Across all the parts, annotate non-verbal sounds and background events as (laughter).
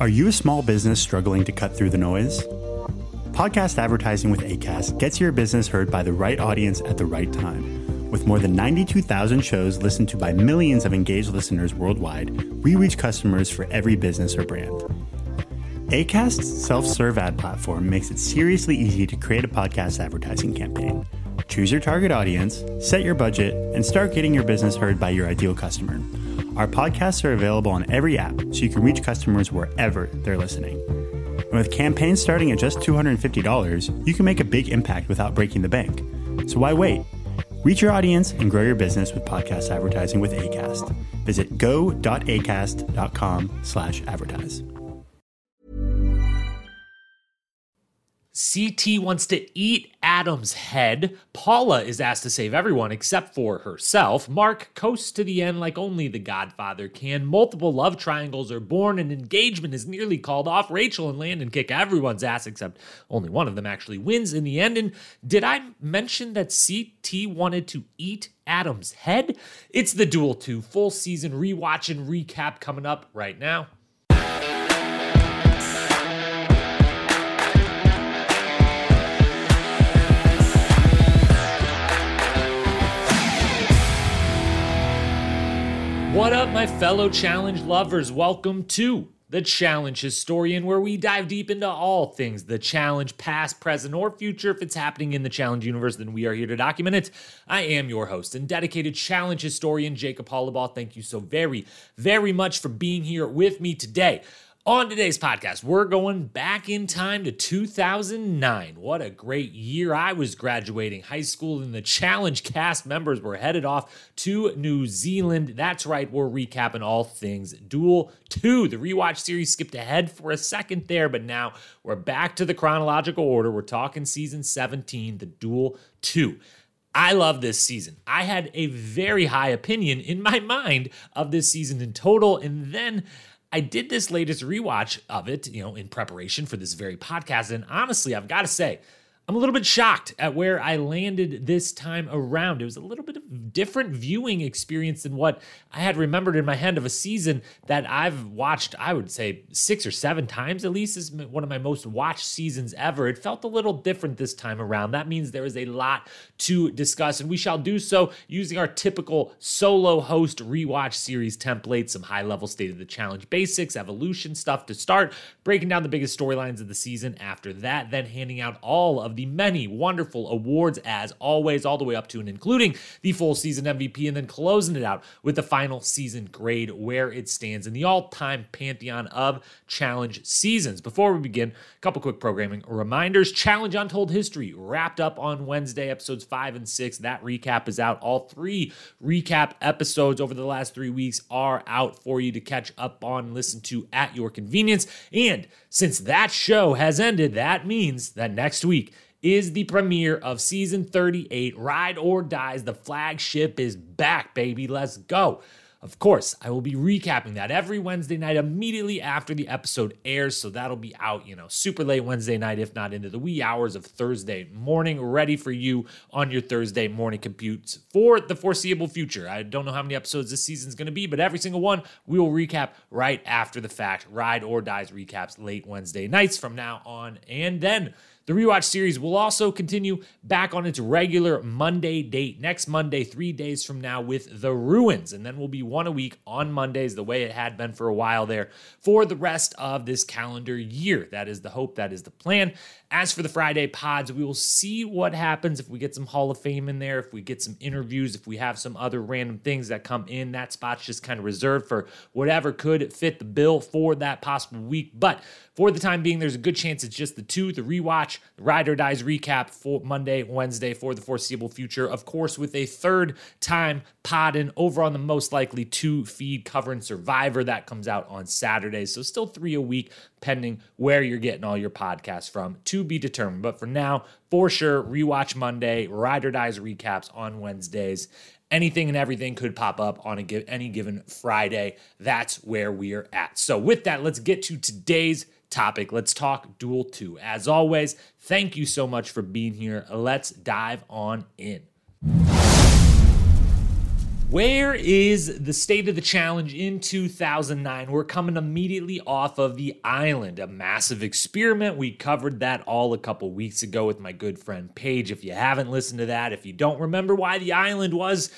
Are you a small business struggling to cut through the noise? Podcast advertising with ACAST gets your business heard by the right audience at the right time. With more than 92,000 shows listened to by millions of engaged listeners worldwide, we reach customers for every business or brand. ACAST's self serve ad platform makes it seriously easy to create a podcast advertising campaign. Choose your target audience, set your budget, and start getting your business heard by your ideal customer. Our podcasts are available on every app, so you can reach customers wherever they're listening. And with campaigns starting at just $250, you can make a big impact without breaking the bank. So why wait? Reach your audience and grow your business with podcast advertising with ACAST. Visit go.acast.com slash advertise. CT wants to eat Adam's head. Paula is asked to save everyone except for herself. Mark coasts to the end like only the Godfather can. Multiple love triangles are born. An engagement is nearly called off. Rachel and Landon kick everyone's ass except only one of them actually wins in the end. And did I mention that CT wanted to eat Adam's head? It's the Duel 2 full season rewatch and recap coming up right now. What up, my fellow challenge lovers? Welcome to the Challenge Historian, where we dive deep into all things the challenge, past, present, or future. If it's happening in the challenge universe, then we are here to document it. I am your host and dedicated challenge historian, Jacob Hollabaugh. Thank you so very, very much for being here with me today. On today's podcast, we're going back in time to 2009. What a great year. I was graduating high school, and the challenge cast members were headed off to New Zealand. That's right, we're recapping all things Duel 2. The rewatch series skipped ahead for a second there, but now we're back to the chronological order. We're talking season 17, the Duel 2. I love this season. I had a very high opinion in my (laughs) mind of this season in total, and then I did this latest rewatch of it, you know, in preparation for this very podcast. And honestly, I've got to say, I'm a little bit shocked at where I landed this time around. It was a little bit of different viewing experience than what I had remembered in my head of a season that I've watched, I would say six or seven times at least is one of my most watched seasons ever. It felt a little different this time around. That means there is a lot to discuss, and we shall do so using our typical solo host rewatch series template, some high level state of the challenge basics, evolution stuff to start, breaking down the biggest storylines of the season after that, then handing out all of the the many wonderful awards as always, all the way up to and including the full season MVP, and then closing it out with the final season grade where it stands in the all time pantheon of challenge seasons. Before we begin, a couple quick programming reminders Challenge Untold History wrapped up on Wednesday, episodes five and six. That recap is out. All three recap episodes over the last three weeks are out for you to catch up on, listen to at your convenience. And since that show has ended, that means that next week is the premiere of season 38 Ride or Dies. The flagship is back, baby. Let's go. Of course, I will be recapping that every Wednesday night immediately after the episode airs. So that'll be out, you know, super late Wednesday night, if not into the wee hours of Thursday morning, ready for you on your Thursday morning computes for the foreseeable future. I don't know how many episodes this season's going to be, but every single one we will recap right after the fact. Ride or Dies recaps late Wednesday nights from now on. And then the rewatch series will also continue back on its regular Monday date next Monday, three days from now, with The Ruins. And then we'll be one a week on Mondays, the way it had been for a while there, for the rest of this calendar year. That is the hope, that is the plan. As for the Friday pods, we will see what happens if we get some Hall of Fame in there, if we get some interviews, if we have some other random things that come in. That spot's just kind of reserved for whatever could fit the bill for that possible week. But for the time being, there's a good chance it's just the two the rewatch, the Ride or Dies recap for Monday, Wednesday for the foreseeable future. Of course, with a third time pod in over on the most likely two feed covering Survivor that comes out on Saturday. So still three a week, pending where you're getting all your podcasts from to be determined. But for now, for sure, rewatch Monday, Ride or Dies recaps on Wednesdays. Anything and everything could pop up on a any given Friday. That's where we are at. So, with that, let's get to today's topic. Let's talk Duel 2. As always, thank you so much for being here. Let's dive on in. Where is the state of the challenge in 2009? We're coming immediately off of the island, a massive experiment. We covered that all a couple weeks ago with my good friend Paige. If you haven't listened to that, if you don't remember why the island was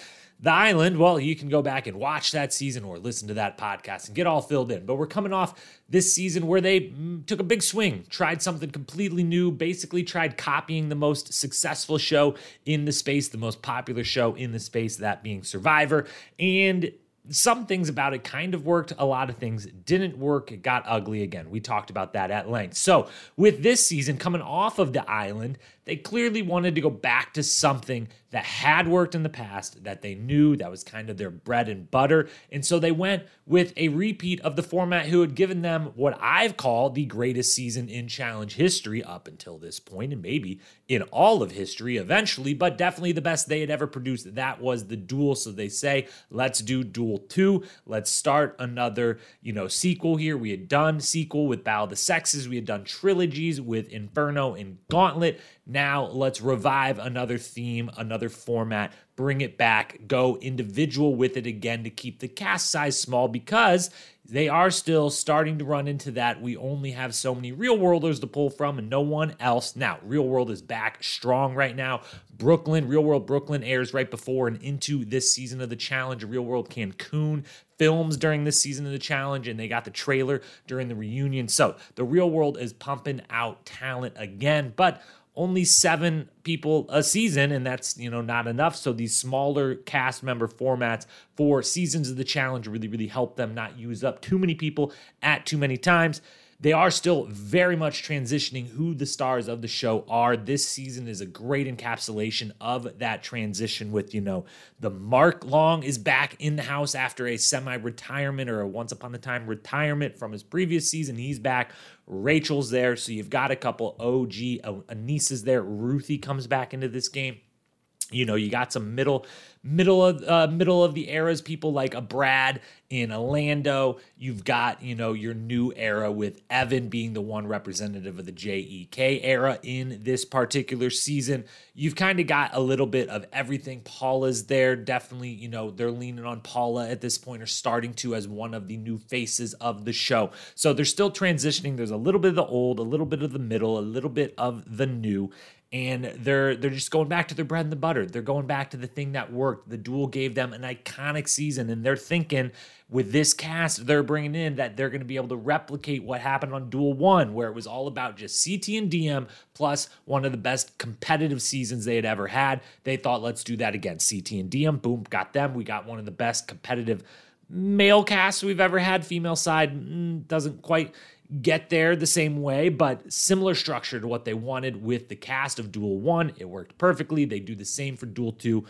the island, well, you can go back and watch that season or listen to that podcast and get all filled in. But we're coming off this season where they mm, took a big swing, tried something completely new, basically tried copying the most successful show in the space, the most popular show in the space, that being Survivor. And some things about it kind of worked. A lot of things didn't work. It got ugly again. We talked about that at length. So, with this season coming off of the island, they clearly wanted to go back to something that had worked in the past, that they knew that was kind of their bread and butter. And so they went with a repeat of the format who had given them what I've called the greatest season in challenge history up until this point, and maybe in all of history eventually, but definitely the best they had ever produced. That was the duel. So they say, let's do duel two. Let's start another, you know, sequel here. We had done sequel with Battle of the Sexes, we had done trilogies with Inferno and Gauntlet. Now let's revive another theme, another format, bring it back, go individual with it again to keep the cast size small because they are still starting to run into that. We only have so many real worlders to pull from and no one else. Now, Real World is back strong right now. Brooklyn, Real World Brooklyn airs right before and into this season of the challenge. Real World Cancun films during this season of the challenge, and they got the trailer during the reunion. So the Real World is pumping out talent again, but only seven people a season, and that's you know not enough. So these smaller cast member formats for seasons of the challenge really, really help them not use up too many people at too many times they are still very much transitioning who the stars of the show are. This season is a great encapsulation of that transition with, you know, the Mark Long is back in the house after a semi retirement or a once upon a time retirement from his previous season. He's back. Rachel's there. So you've got a couple OG, Aneesa's uh, there. Ruthie comes back into this game. You know, you got some middle middle of uh, middle of the eras people like a Brad in Orlando. You've got you know your new era with Evan being the one representative of the JEK era in this particular season. You've kind of got a little bit of everything. Paula's there, definitely. You know they're leaning on Paula at this point, or starting to as one of the new faces of the show. So they're still transitioning. There's a little bit of the old, a little bit of the middle, a little bit of the new and they're they're just going back to their bread and the butter. They're going back to the thing that worked. The duel gave them an iconic season, and they're thinking with this cast they're bringing in that they're going to be able to replicate what happened on Duel One, where it was all about just CT and DM plus one of the best competitive seasons they had ever had. They thought, let's do that again. CT and DM, boom, got them. We got one of the best competitive male cast we've ever had. Female side mm, doesn't quite get there the same way, but similar structure to what they wanted with the cast of Duel 1. It worked perfectly. They do the same for Duel 2.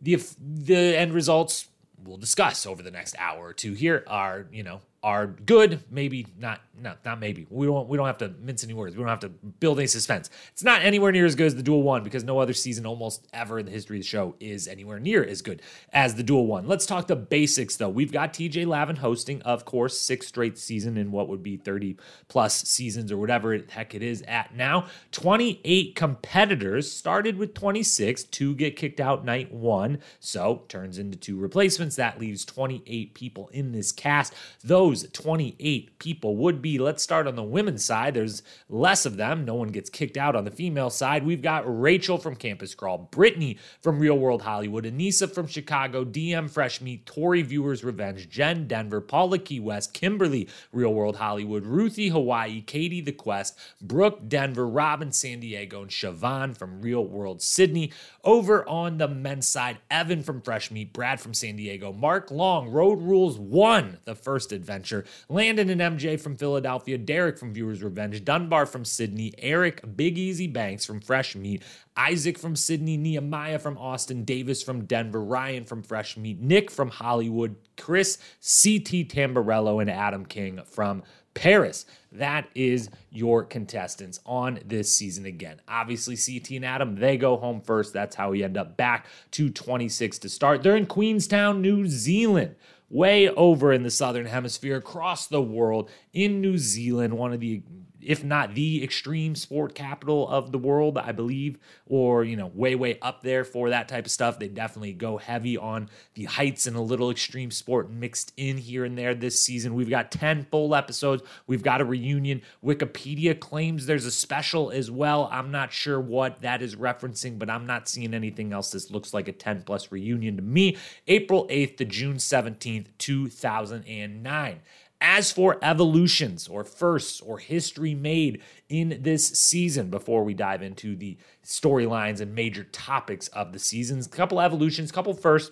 The, the end results we'll discuss over the next hour or two here are, you know, are good, maybe not, not, not maybe. We don't, we don't have to mince any words. We don't have to build any suspense. It's not anywhere near as good as the Duel One because no other season almost ever in the history of the show is anywhere near as good as the Duel One. Let's talk the basics though. We've got TJ Lavin hosting, of course, sixth straight season in what would be 30 plus seasons or whatever heck it is at now. 28 competitors started with 26, two get kicked out night one, so turns into two replacements. That leaves 28 people in this cast. Those those 28 people would be. Let's start on the women's side. There's less of them. No one gets kicked out on the female side. We've got Rachel from Campus Crawl, Brittany from Real World Hollywood, Aneesa from Chicago, DM Fresh Meat, Tori Viewers Revenge, Jenn Denver, Paula Key West, Kimberly Real World Hollywood, Ruthie Hawaii, Katie The Quest, Brooke Denver, Robin San Diego, and Shauvon from Real World Sydney. Over on the men's side, Evan from Fresh Meat, Brad from San Diego, Mark Long, Road Rules 1, the first adventure adventure. Landon and MJ from Philadelphia, Derek from Viewers Revenge, Dunbar from Sydney, Eric Big Easy Banks from Fresh Meat, Isaac from Sydney, Nehemiah from Austin, Davis from Denver, Ryan from Fresh Meat, Nick from Hollywood, Chris CT Tamburello, and Adam King from Paris. That is your contestants on this season again. Obviously, CT and Adam, they go home first. That's how we end up back to 26 to start. They're in Queenstown, New Zealand way over in the southern hemisphere, across the world, in New Zealand, one of the if not the extreme sport capital of the world, I believe, or, you know, way, way up there for that type of stuff. They definitely go heavy on the heights and a little extreme sport mixed in here and there this season. We've got 10 full episodes. We've got a reunion. Wikipedia claims there's a special as well. I'm not sure what that is referencing, but I'm not seeing anything else. This looks like a 10 plus reunion to me. April 8th to June 17th, 2009. As for evolutions or firsts or history made in this season, before we dive into the storylines and major topics of the seasons, a couple evolutions, a couple firsts.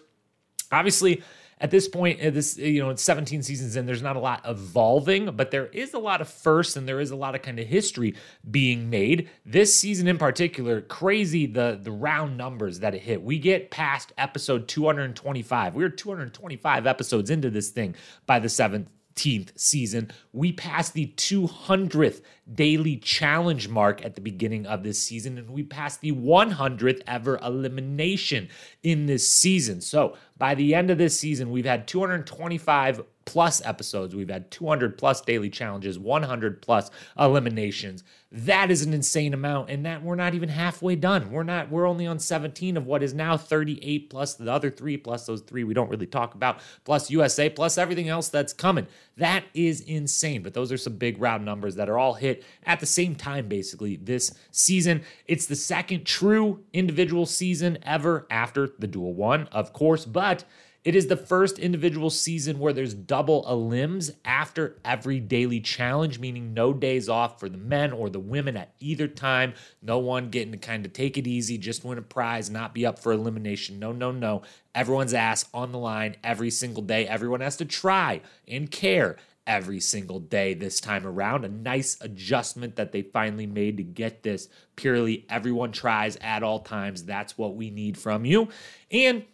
Obviously, at this point, uh, this uh, you know, it's 17 seasons in, there's not a lot evolving, but there is a lot of firsts and there is a lot of kind of history being made. This season in particular, crazy the the round numbers that it hit. We get past episode 225. We're 225 episodes into this thing by the seventh 15th season. We passed the 200th daily challenge mark at the beginning of this season, and we passed the 100th ever elimination in this season. So by the end of this season, we've had 225 plus episodes. We've had 200 plus daily challenges, 100 plus eliminations. That is an insane amount, and that we're not even halfway done. We're not. We're only on 17 of what is now 38 plus the other three plus those three we don't really talk about plus USA plus everything else that's coming. That is insane. But those are some big round numbers that are all hit at the same time. Basically, this season it's the second true individual season ever after the duel one, of course, but it is the first individual season where there's double elims after every daily challenge, meaning no days off for the men or the women at either time. No one getting to kind of take it easy, just win a prize, not be up for elimination. No, no, no. Everyone's ass on the line every single day. Everyone has to try and care every single day this time around. A nice adjustment that they finally made to get this purely everyone tries at all times. That's what we need from you. And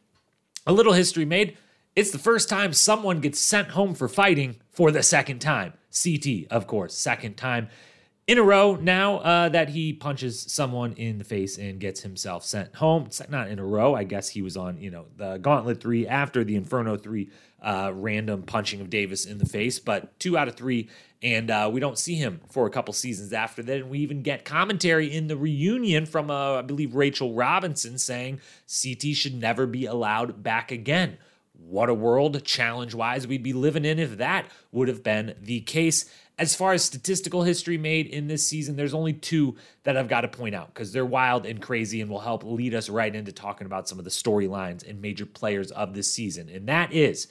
a little history made. It's the first time someone gets sent home for fighting for the second time. CT, of course, second time in a row now uh, that he punches someone in the face and gets himself sent home. It's not in a row. I guess he was on, you know, the Gauntlet 3 after the Inferno 3 uh, random punching of Davis in the face, but two out of three. And uh, we don't see him for a couple seasons after that. And we even get commentary in the reunion from, uh, I believe, Rachel Robinson saying CT should never be allowed back again. What a world, challenge wise, we'd be living in if that would have been the case. As far as statistical history made in this season, there's only two that I've got to point out because they're wild and crazy and will help lead us right into talking about some of the storylines and major players of this season. And that is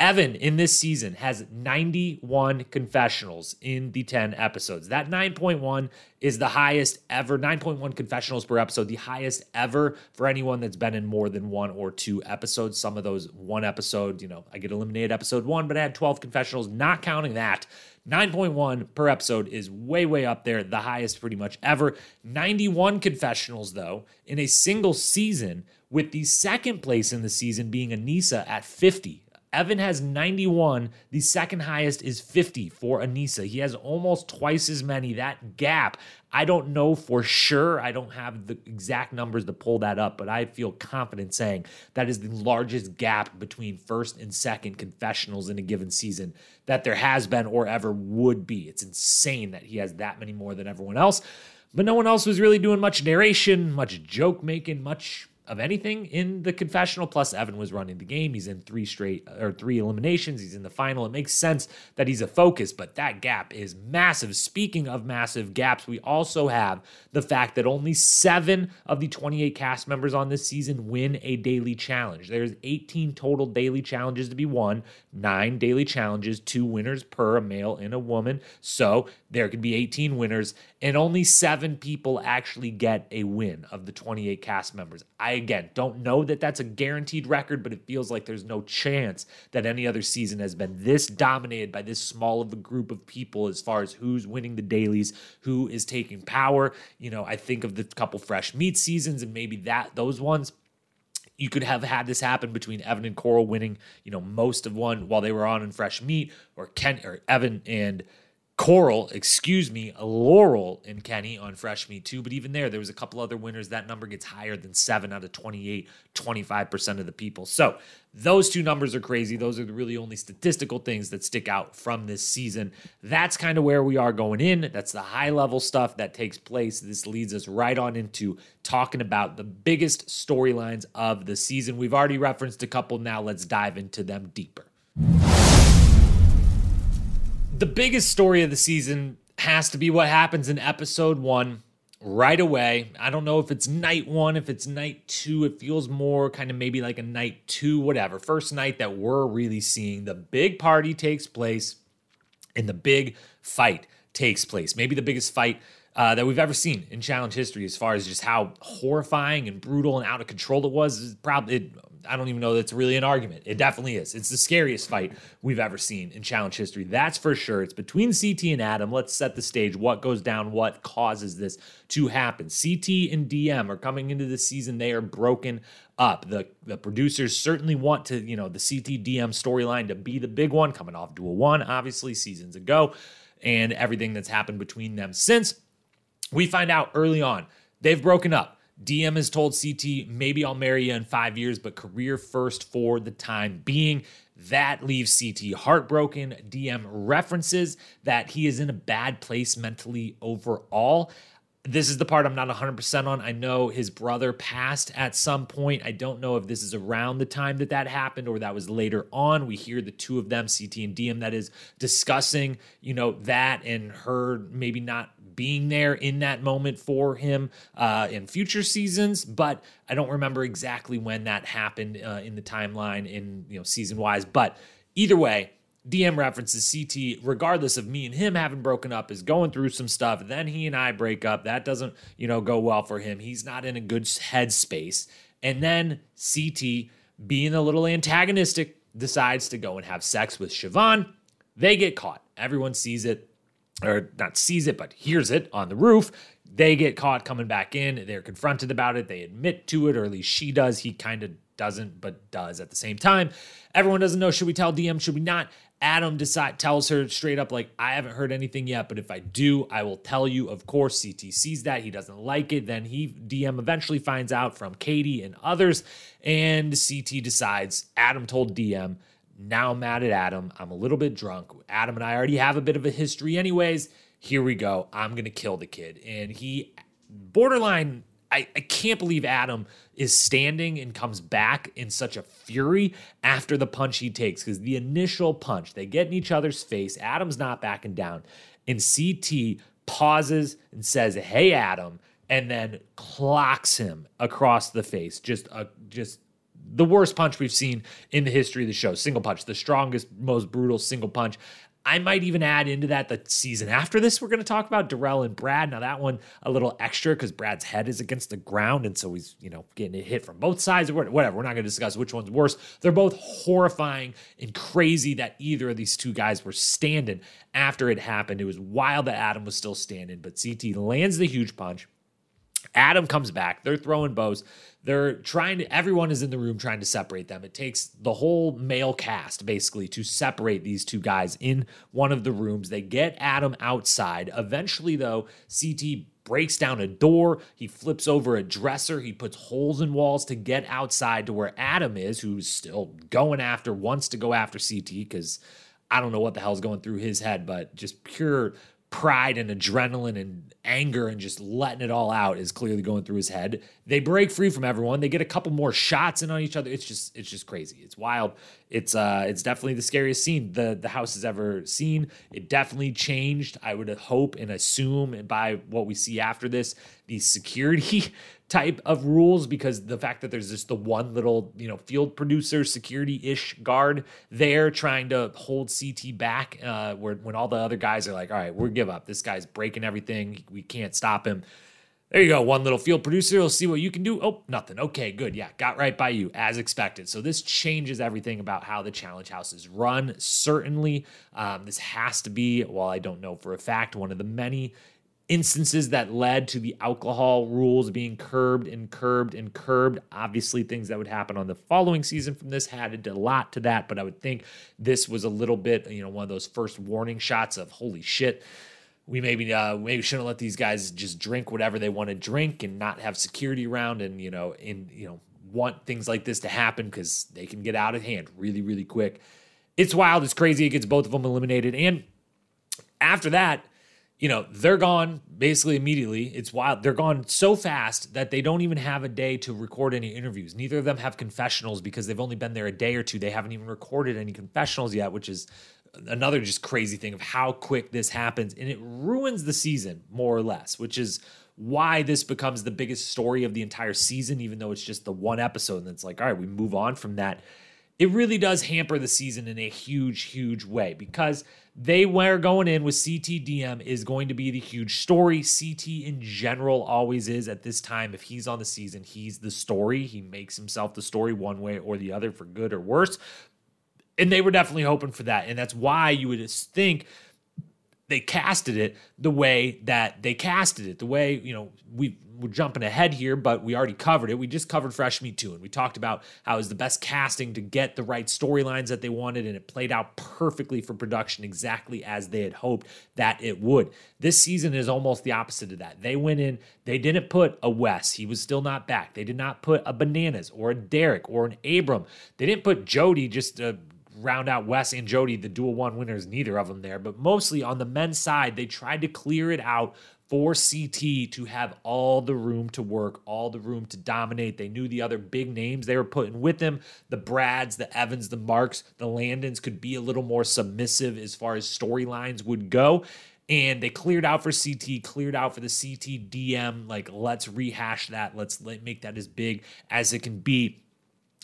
Evan in this season has 91 confessionals in the 10 episodes. That 9.1 is the highest ever, 9.1 confessionals per episode, the highest ever for anyone that's been in more than one or two episodes. Some of those one episode, you know, I get eliminated episode one, but I had 12 confessionals, not counting that. 9.1 per episode is way, way up there, the highest pretty much ever. 91 confessionals, though, in a single season, with the second place in the season being Aneesa at 50. Evan has 91. The second highest is 50 for Aneesa. He has almost twice as many. That gap, I don't know for sure. I don't have the exact numbers to pull that up, but I feel confident saying that is the largest gap between first and second confessionals in a given season that there has been or ever would be. It's insane that he has that many more than everyone else. But no one else was really doing much narration, much joke making, much of anything in the confessional. Plus, Evan was running the game. He's in three straight or three eliminations. He's in the final. It makes sense that he's a focus, but that gap is massive. Speaking of massive gaps, we also have the fact that only seven of the 28 cast members on this season win a daily challenge. There's 18 total daily challenges to be won, nine daily challenges, two winners per, a male and a woman. So there could be 18 winners, and only seven people actually get a win of the 28 cast members. I again don't know that that's a guaranteed record, but it feels like there's no chance that any other season has been this dominated by this small of a group of people as far as who's winning the dailies, who is taking power. You know, I think of the couple fresh meat seasons and maybe that those ones you could have had this happen between Evan and Coral winning, you know, most of one while they were on in fresh meat, or Ken or Evan and Coral, excuse me, Laurel and Kenny on Fresh Meat too. But even there, there was a couple other winners. That number gets higher than seven out of 28, 25% of the people. So those two numbers are crazy. Those are the really only statistical things that stick out from this season. That's kind of where we are going in. That's the high level stuff that takes place. This leads us right on into talking about the biggest storylines of the season. We've already referenced a couple. Now let's dive into them deeper the biggest story of the season has to be what happens in episode one right away. I don't know if it's night one, if it's night two. It feels more kind of maybe like a night two, whatever. First night that we're really seeing the big party takes place and the big fight takes place. Maybe the biggest fight uh, that we've ever seen in challenge history as far as just how horrifying and brutal and out of control it was. Probably, it, I don't even know that's really an argument. It definitely is. It's the scariest fight we've ever seen in challenge history. That's for sure. It's between CT and Adam. Let's set the stage. What goes down? What causes this to happen? CT and DM are coming into the season. They are broken up. The the producers certainly want to, you know, the CT DM storyline to be the big one, coming off duel One, obviously seasons ago, and everything that's happened between them since. We find out early on they've broken up. DM has told CT, maybe I'll marry you in five years, but career first for the time being. That leaves CT heartbroken. DM references that he is in a bad place mentally overall. This is the part I'm not 100% on. I know his brother passed at some point. I don't know if this is around the time that that happened or that was later on. We hear the two of them, CT and DM, that is discussing, you know, that and her maybe not being there in that moment for him uh, in future seasons, but I don't remember exactly when that happened uh, in the timeline in you know season wise. But either way, DM references CT, regardless of me and him having broken up, is going through some stuff. Then he and I break up. That doesn't, you know, go well for him. He's not in a good headspace. And then CT, being a little antagonistic, decides to go and have sex with Shauvon. They get caught. Everyone sees it or not sees it, but hears it on the roof. They get caught coming back in. They're confronted about it. They admit to it, or at least she does. He kind of doesn't, but does at the same time. Everyone doesn't know. Should we tell DM? Should we not? Adam decide tells her straight up, like, I haven't heard anything yet, but if I do, I will tell you. Of course, CT sees that. He doesn't like it. Then he DM eventually finds out from Katie and others. And CT decides Adam told DM now I'm mad at Adam. I'm a little bit drunk. Adam and I already have a bit of a history, anyways. Here we go. I'm going to kill the kid. And he, borderline, I, I can't believe Adam is standing and comes back in such a fury after the punch he takes. Because the initial punch, they get in each other's face. Adam's not backing down. And CT pauses and says, Hey, Adam. And then clocks him across the face. Just a, just the worst punch we've seen in the history of the show. Single punch, the strongest, most brutal single punch. I might even add into that the season after this, we're going to talk about Darrell and Brad. Now, that one a little extra because Brad's head is against the ground. And so he's, you know, getting hit from both sides or whatever. We're not going to discuss which one's worse. They're both horrifying and crazy that either of these two guys were standing after it happened. It was wild that Adam was still standing, but CT lands the huge punch. Adam comes back. They're throwing bows. They're trying to, everyone is in the room trying to separate them. It takes the whole male cast basically to separate these two guys in one of the rooms. They get Adam outside. Eventually, though, CT breaks down a door. He flips over a dresser. He puts holes in walls to get outside to where Adam is, who's still going after, wants to go after CT because I don't know what the hell's going through his head, but just pure pride and adrenaline and anger and just letting it all out is clearly going through his head. They break free from everyone. They get a couple more shots in on each other. It's just it's just crazy. It's wild. It's uh it's definitely the scariest scene the the house has ever seen. It definitely changed. I would hope and assume and by what we see after this, the security (laughs) type of rules because the fact that there's just the one little, you know, field producer security ish guard there trying to hold CT back, uh, where when all the other guys are like, all right, we're give up. This guy's breaking everything. We can't stop him. There you go. One little field producer. We'll see what you can do. Oh, nothing. Okay, good. Yeah, got right by you as expected. So this changes everything about how the challenge house is run. Certainly, um, this has to be, while I don't know for a fact, one of the many instances that led to the alcohol rules being curbed and curbed and curbed. Obviously, things that would happen on the following season from this had a lot to that, but I would think this was a little bit, you know, one of those first warning shots of holy shit. We maybe uh, maybe shouldn't let these guys just drink whatever they want to drink and not have security around and you know in you know want things like this to happen because they can get out of hand really really quick. It's wild, it's crazy. It gets both of them eliminated, and after that, you know, they're gone basically immediately. It's wild. They're gone so fast that they don't even have a day to record any interviews. Neither of them have confessionals because they've only been there a day or two. They haven't even recorded any confessionals yet, which is another just crazy thing of how quick this happens. And it ruins the season, more or less, which is why this becomes the biggest story of the entire season, even though it's just the one episode. And it's like, all right, we move on from that. It really does hamper the season in a huge, huge way because they were going in with CTDM is going to be the huge story. CT in general always is at this time. If he's on the season, he's the story. He makes himself the story one way or the other for good or worse. And they were definitely hoping for that. And that's why you would think they casted it the way that they casted it. The way, you know, we we're jumping ahead here, but we already covered it. We just covered Fresh Meat 2, and we talked about how it was the best casting to get the right storylines that they wanted, and it played out perfectly for production exactly as they had hoped that it would. This season is almost the opposite of that. They went in, they didn't put a Wes, he was still not back. They did not put a Bananas or a Derek or an Abram. They didn't put Jody just to round out Wes and Jody, the duel one winners, neither of them there, but mostly on the men's side, they tried to clear it out for CT to have all the room to work, all the room to dominate. They knew the other big names they were putting with them the Brads, the Evans, the Marks, the Landons could be a little more submissive as far as storylines would go. And they cleared out for CT, cleared out for the CT DM. Like, let's rehash that. Let's let, make that as big as it can be.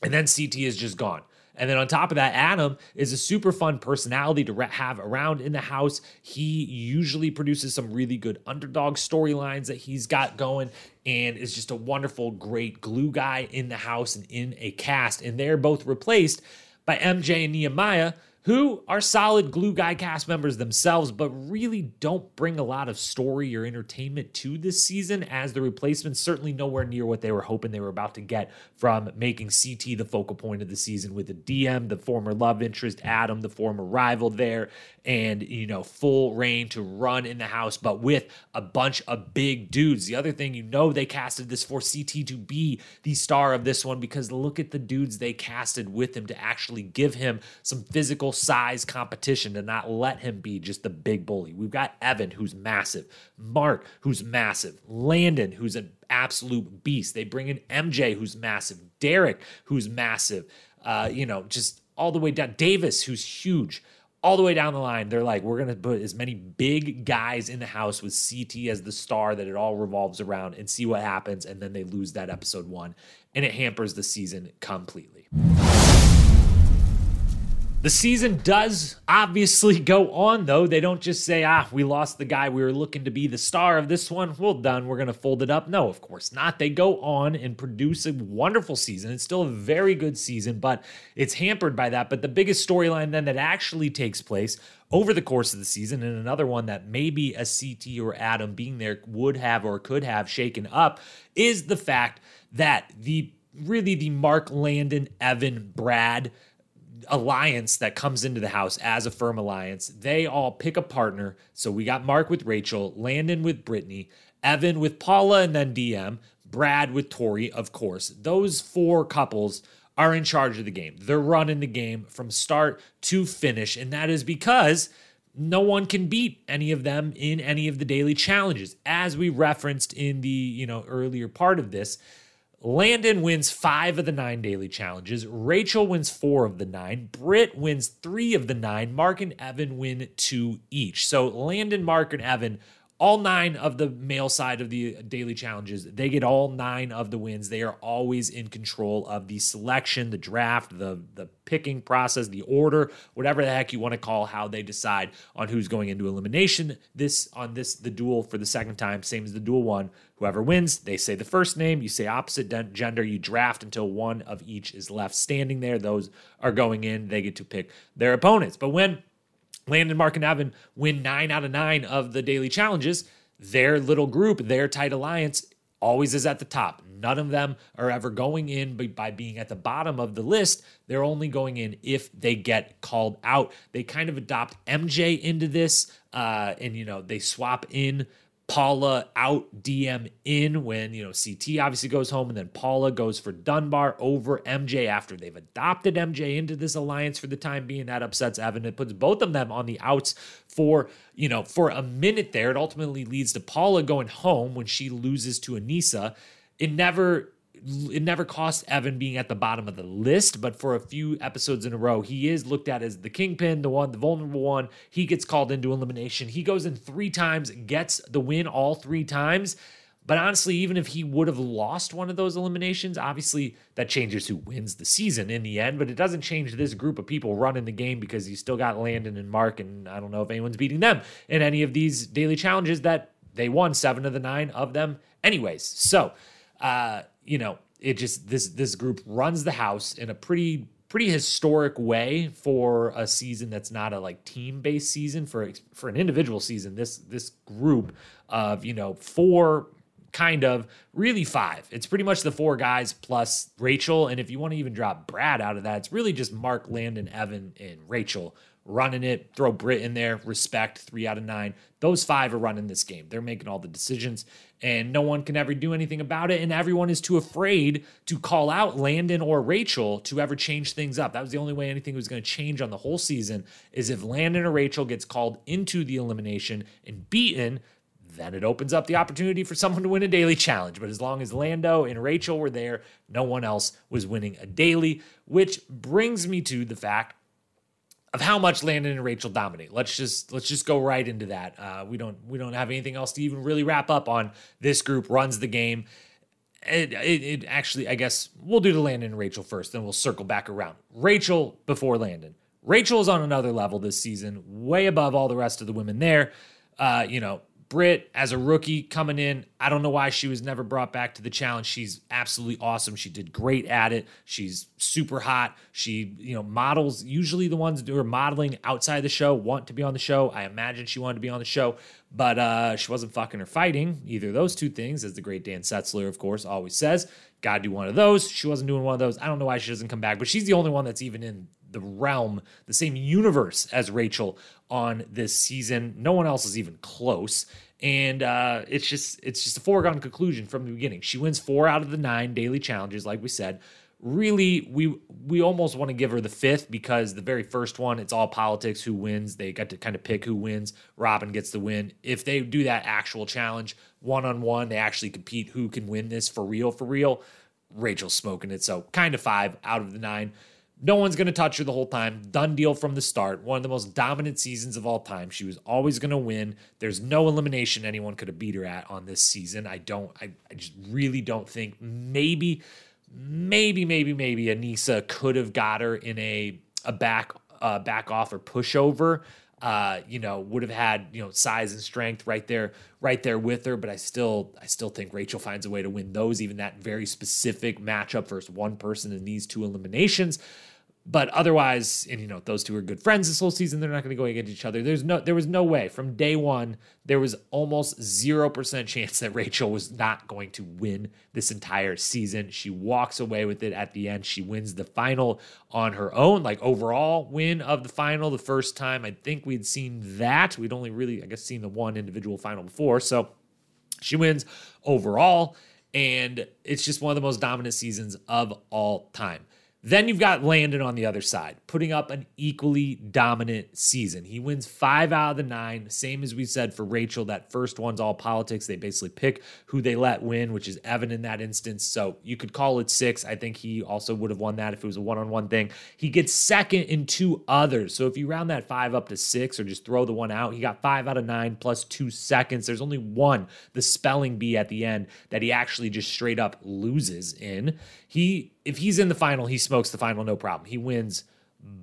And then CT is just gone. And then on top of that, Adam is a super fun personality to have around in the house. He usually produces some really good underdog storylines that he's got going and is just a wonderful, great glue guy in the house and in a cast. And they're both replaced by MJ and Nehemiah, who are solid glue guy cast members themselves, but really don't bring a lot of story or entertainment to this season as the replacements, certainly nowhere near what they were hoping they were about to get from making CT the focal point of the season with the DM, the former love interest, Adam, the former rival there, and, you know, full reign to run in the house, but with a bunch of big dudes. The other thing, you know, they casted this for CT to be the star of this one because look at the dudes they casted with him to actually give him some physical size competition to not let him be just the big bully. We've got Evan, who's massive, Mark, who's massive, Landon, who's an absolute beast. They bring in MJ, who's massive, Derek, who's massive, uh, you know, just all the way down, Davis, who's huge all the way down the line, they're like, we're going to put as many big guys in the house with CT as the star that it all revolves around and see what happens. And then they lose that episode one, and it hampers the season completely. The season does obviously go on, though. They don't just say, ah, we lost the guy we were looking to be the star of this one. Well, done. We're going to fold it up. No, of course not. They go on and produce a wonderful season. It's still a very good season, but it's hampered by that. But the biggest storyline then that actually takes place over the course of the season, and another one that maybe a CT or Adam being there would have or could have shaken up, is the fact that the really the Mark Landon, Evan, Brad, alliance that comes into the house as a firm alliance. They all pick a partner. So we got Mark with Rachel, Landon with Brittany, Evan with Paula, and then DM, Brad with Tori, of course. Those four couples are in charge of the game. They're running the game from start to finish. And that is because no one can beat any of them in any of the daily challenges. As we referenced in the, you know, earlier part of this, Landon wins five of the nine daily challenges. Rachel wins four of the nine. Britt wins three of the nine. Mark and Evan win two each. So Landon, Mark, and Evan all nine of the male side of the daily challenges, they get all nine of the wins. They are always in control of the selection, the draft, the the picking process, the order, whatever the heck you want to call how they decide on who's going into elimination. This on this the duel for the second time, same as the duel one. Whoever wins, they say the first name, you say opposite gender, you draft until one of each is left standing there. Those are going in, they get to pick their opponents. But when Landon, Mark, and Evan win nine out of nine of the daily challenges, their little group, their tight alliance, always is at the top. None of them are ever going in by, by, being at the bottom of the list. They're only going in if they get called out. They kind of adopt MJ into this, uh, and you know they swap in Paula out, DM in when, you know, CT obviously goes home, and then Paula goes for Dunbar over MJ after they've adopted MJ into this alliance for the time being. That upsets Evan. It puts both of them on the outs for, you know, for a minute there. It ultimately leads to Paula going home when she loses to Aneesa. It never it never cost Evan being at the bottom of the list, but for a few episodes in a row, he is looked at as the kingpin, the one, the vulnerable one. He gets called into elimination. He goes in three times, gets the win all three times. But honestly, even if he would have lost one of those eliminations, obviously that changes who wins the season in the end. But it doesn't change this group of people running the game because you still got Landon and Mark, and I don't know if anyone's beating them in any of these daily challenges that they won seven of the nine of them, anyways. So, uh, you know, it just this this group runs the house in a pretty pretty historic way for a season that's not a like team based season for for an individual season. This this group of you know four kind of really five. It's pretty much the four guys plus Rachel, and if you want to even drop Brad out of that, it's really just Mark, Landon, Evan, and Rachel running it. Throw Britt in there. Respect three out of nine. Those five are running this game. They're making all the decisions, and no one can ever do anything about it. And everyone is too afraid to call out Landon or Rachel to ever change things up. That was the only way anything was going to change on the whole season is if Landon or Rachel gets called into the elimination and beaten. Then it opens up the opportunity for someone to win a daily challenge. But as long as Lando and Rachel were there, no one else was winning a daily, which brings me to the fact of how much Landon and Rachel dominate. Let's just let's just go right into that. Uh, we don't we don't have anything else to even really wrap up on. This group runs the game. It, it, it actually, I guess we'll do the Landon and Rachel first, then we'll circle back around. Rachel before Landon. Rachel is on another level this season, way above all the rest of the women there. Uh, you know, Britt, as a rookie coming in, I don't know why she was never brought back to the challenge. She's absolutely awesome. She did great at it. She's super hot. She, you know, models, usually the ones who are modeling outside the show want to be on the show. I imagine she wanted to be on the show, but uh, she wasn't fucking or fighting, either of those two things, as the great Dan Setzler, of course, always says. Gotta do one of those. She wasn't doing one of those. I don't know why she doesn't come back, but she's the only one that's even in the realm, the same universe as Rachel on this season. No one else is even close. And uh, it's just it's just a foregone conclusion from the beginning. She wins four out of the nine daily challenges, like we said. Really, we we almost want to give her the fifth because the very first one, it's all politics. Who wins? They got to kind of pick who wins. Robin gets the win. If they do that actual challenge one on one, they actually compete who can win this for real, for real. Rachel's smoking it. So kind of five out of the nine. No one's going to touch her the whole time. Done deal from the start. One of the most dominant seasons of all time. She was always going to win. There's no elimination anyone could have beat her at on this season. I don't, I, I just really don't think maybe, maybe, maybe, maybe Aneesa could have got her in a, a back, uh, back off or pushover. Uh, you know, would have had you know size and strength right there, right there with her. But I still, I still think Rachel finds a way to win those, even that very specific matchup versus one person in these two eliminations. But otherwise, and you know, those two are good friends this whole season. They're not going to go against each other. There's no, there was no way from day one. There was almost zero percent chance that Rachel was not going to win this entire season. She walks away with it at the end. She wins the final on her own, like overall win of the final. The first time I think we'd seen that. We'd only really, I guess, seen the one individual final before. So she wins overall, and it's just one of the most dominant seasons of all time. Then you've got Landon on the other side, putting up an equally dominant season. He wins five out of the nine, same as we said for Rachel. That first one's all politics. They basically pick who they let win, which is Evan in that instance. So you could call it six. I think he also would have won that if it was a one on one thing. He gets second in two others. So if you round that five up to six or just throw the one out, he got five out of nine plus two seconds. There's only one, the spelling bee at the end, that he actually just straight up loses in. He if he's in the final, he smokes the final no problem. He wins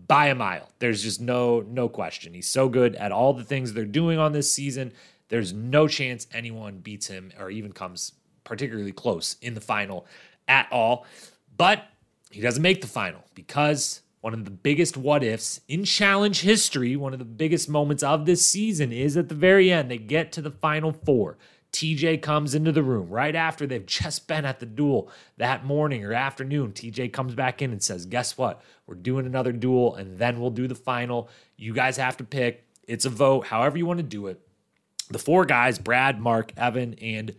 by a mile. There's just no no question. He's so good at all the things they're doing on this season. There's no chance anyone beats him or even comes particularly close in the final at all. But he doesn't make the final because one of the biggest what ifs in challenge history, one of the biggest moments of this season is at the very end. They get to the final four. TJ comes into the room right after they've just been at the duel that morning or afternoon. TJ comes back in and says, Guess what? We're doing another duel and then we'll do the final. You guys have to pick. It's a vote, however you want to do it. The four guys, Brad, Mark, Evan, and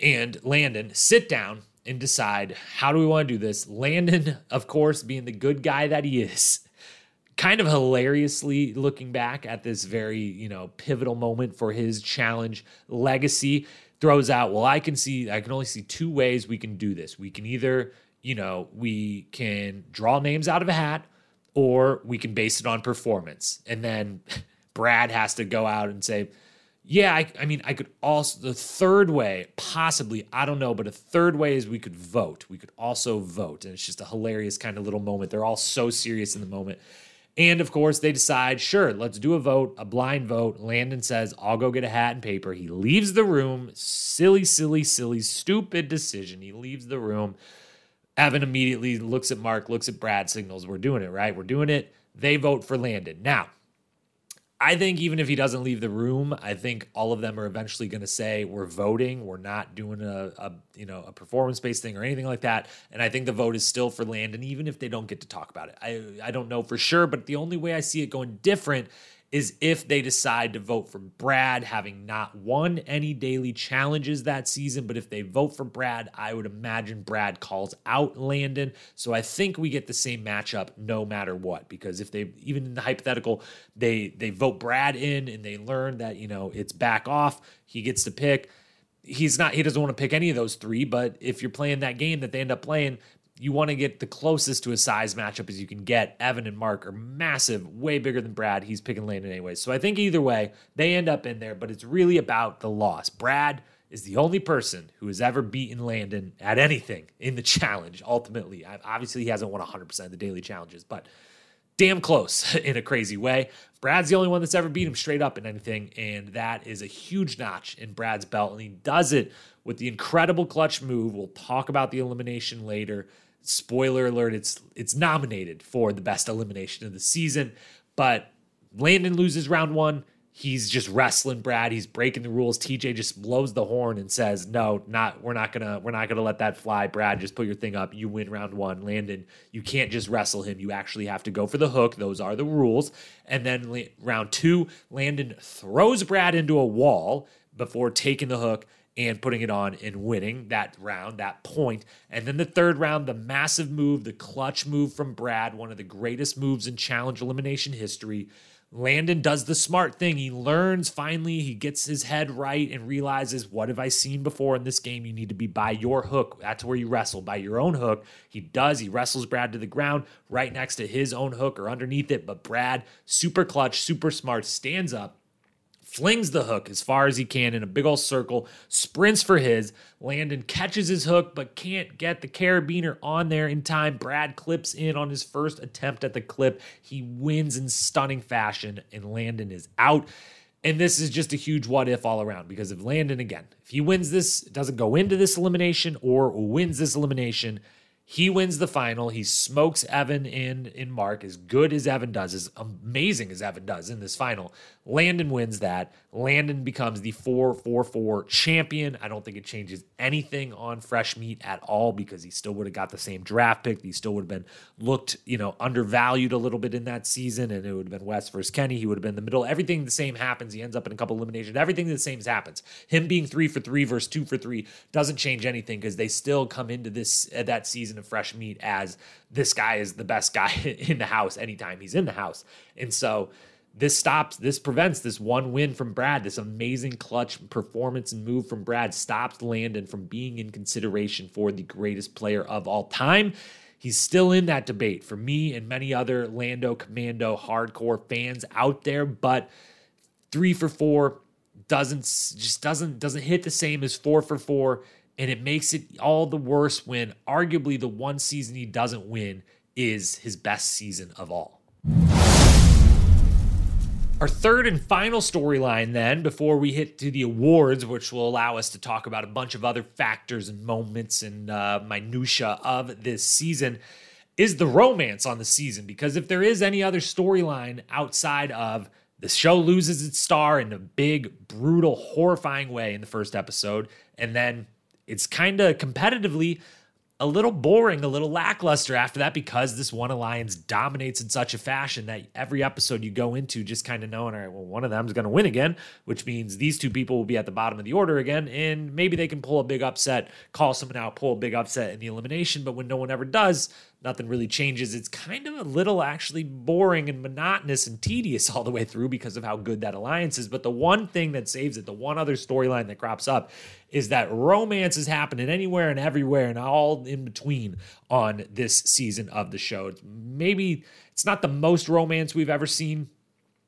and Landon, sit down and decide how do we want to do this. Landon, (laughs) of course, being the good guy that he is, kind of hilariously looking back at this very, you know, pivotal moment for his challenge legacy, throws out, well, I can see, I can only see two ways we can do this. We can either, you know, we can draw names out of a hat or we can base it on performance. And then (laughs) Brad has to go out and say, yeah, I, I, mean, I could also, the third way, possibly, I don't know, but a third way is we could vote. We could also vote. And it's just a hilarious kind of little moment. They're all so serious in the moment. And of course, they decide, sure, let's do a vote, a blind vote. Landon says, I'll go get a hat and paper. He leaves the room. Silly, silly, silly, stupid decision. He leaves the room. Evan immediately looks at Mark, looks at Brad, signals, We're doing it, right? We're doing it. They vote for Landon. Now, I think even if he doesn't leave the room, I think all of them are eventually going to say we're voting. We're not doing a, a you know a performance based thing or anything like that. And I think the vote is still for Landon, even if they don't get to talk about it. I I don't know for sure, but the only way I see it going different is if they decide to vote for Brad, having not won any daily challenges that season. But if they vote for Brad, I would imagine Brad calls out Landon. So I think we get the same matchup no matter what. Because if they, even in the hypothetical, they they vote Brad in and they learn that you know it's back off, he gets to pick. He's not. He doesn't want to pick any of those three. But if you're playing that game that they end up playing, you want to get the closest to a size matchup as you can get. Evan and Mark are massive, way bigger than Brad. He's picking Landon anyways. So I think either way, they end up in there, but it's really about the loss. Brad is the only person who has ever beaten Landon at anything in the (laughs) challenge, ultimately. Obviously, he hasn't won 100% of the daily challenges, but damn close (laughs) in a crazy way. Brad's the only one that's ever beat him straight up in anything, and that is a huge notch in Brad's belt. And he does it with the incredible clutch move. We'll talk about the elimination later spoiler alert, it's it's nominated for the best elimination of the season. But Landon loses round one. He's just wrestling Brad. He's breaking the rules. TJ just blows the horn and says, "No, not we're not gonna we're not gonna let that fly." Brad, just put your thing up. You win round one. Landon, you can't just wrestle him. You actually have to go for the hook. Those are the rules. And then round two, Landon throws Brad into a wall before taking the hook and putting it on and winning that round, that point. And then the third round, the massive move, the clutch move from Brad, one of the greatest moves in challenge elimination history. Landon does the smart thing. He learns finally, he gets his head right and realizes, what have I seen before in this game? You need to be by your hook. That's where you wrestle, by your own hook. He does. He wrestles Brad to the ground right next to his own hook or underneath it. But Brad, super clutch, super smart, stands up flings the hook as far as he can in a big old circle, sprints for his. Landon catches his hook, but can't get the carabiner on there in time. Brad clips in on his first attempt at the clip. He wins in stunning fashion, and Landon is out. And this is just a huge what if all around because if Landon, again, if he wins this, doesn't go into this elimination or wins this elimination, he wins the final. He smokes Evan in in Mark as good as Evan does, as amazing as Evan does in this final. Landon wins that. Landon becomes the 4 4 4 champion. I don't think it changes anything on fresh meat at all because he still would have got the same draft pick. He still would have been looked, you know, undervalued a little bit in that season, and it would have been West versus Kenny. He would have been the middle. Everything the same happens. He ends up in a couple eliminations. Everything the same happens. Him being three for three versus two for three doesn't change anything because they still come into this uh, that season of fresh meat as this guy is the best guy (laughs) in the house anytime he's in the house. And so this stops, this prevents this one win from Brad, this amazing clutch performance and move from Brad stops Landon from being in consideration for the greatest player of all time. He's still in that debate for me and many other Lando Commando hardcore fans out there, but three for four doesn't just doesn't doesn't hit the same as four for four, and it makes it all the worse when arguably the one season he doesn't win is his best season of all. Our third and final storyline, then, before we hit to the awards, which will allow us to talk about a bunch of other factors and moments and uh, minutia of this season. is the romance on the season. Because if there is any other storyline outside of the show loses its star in a big, brutal, horrifying way in the first episode, and then it's kind of competitively a little boring, a little lackluster after that because this one alliance dominates in such a fashion that every episode you go into just kind of knowing, all right, well, one of them is going to win again, which means these two people will be at the bottom of the order again. And maybe they can pull a big upset, call someone out, pull a big upset in the elimination. But when no one ever does, nothing really changes. It's kind of a little actually boring and monotonous and tedious (laughs) all the way through because of how good that alliance is. But the one thing that saves it, the one other storyline that crops up, is that romance is happening anywhere and everywhere and all in between on this season of the show. Maybe it's not the most romance we've ever seen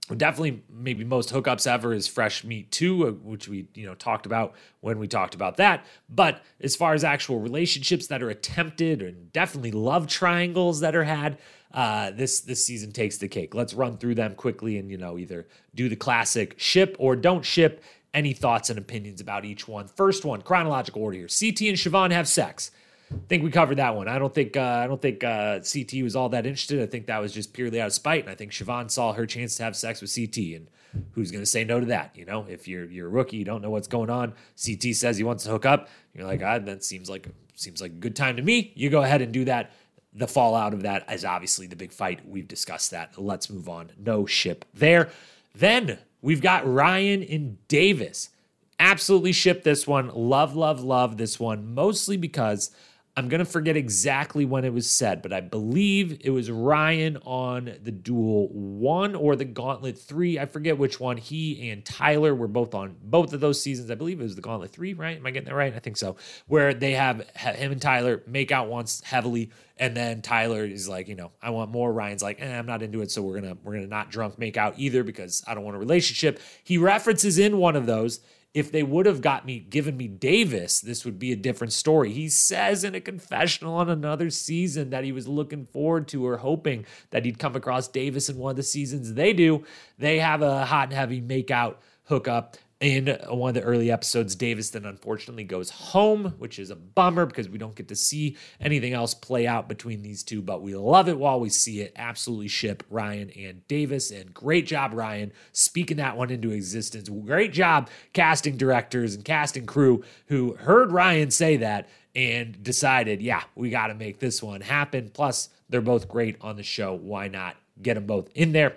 definitely maybe most hookups ever is fresh meat 2 uh, which we you know talked about when we talked about that. But as far as actual relationships that are attempted and definitely love triangles that are had uh, this this season takes the cake. Let's run through them quickly and you know either do the classic ship or don't ship. Any thoughts and opinions about each one? First one chronological order here. Ct and Shauvon have sex I think we covered that one. I don't think uh, I don't think uh, CT was all that interested. I think that was just purely out of spite, and I think Shauvon saw her chance to have sex with CT, and who's going to say no to that? You know, if you're you're a rookie, you don't know what's going on. CT says he wants to hook up. You're like, ah, that seems like seems like a good time to me. You go ahead and do that. The fallout of that is obviously the big fight. We've discussed that. Let's move on. No ship there. Then we've got Ryan and Davis. Absolutely ship this one. Love, love, love this one. Mostly because I'm going to forget exactly when it was said, but I believe it was Ryan on the duel one or the gauntlet three. I forget which one. He and Tyler were both on both of those seasons. I believe it was the gauntlet three, right? Am I getting that right? I think so. Where they have him and Tyler make out once heavily, and then Tyler is like, you know, I want more. Ryan's like, eh, I'm not into it, so we're gonna we're gonna not drunk make out either because I don't want a relationship. He references in one of those if they would have got me given me Davis, this would be a different story. He says in a confessional on another season that he was looking forward to or hoping that he'd come across Davis in one of the seasons they do. They have a hot and heavy make out hookup in one of the early episodes, Davis then unfortunately goes home, which is a bummer because we don't get to see anything else play out between these two, but we love it while we see it. Absolutely ship Ryan and Davis. And great job, Ryan, speaking that one into existence. Great job, casting directors and casting crew who heard Ryan say that and decided, yeah, we got to make this one happen. Plus, they're both great on the show. Why not get them both in there?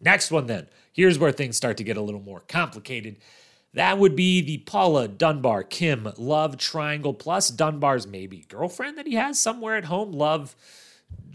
Next one, then. Here's where things start to get a little more complicated. That would be the Paula Dunbar Kim love triangle plus Dunbar's maybe girlfriend that he has somewhere at home. Love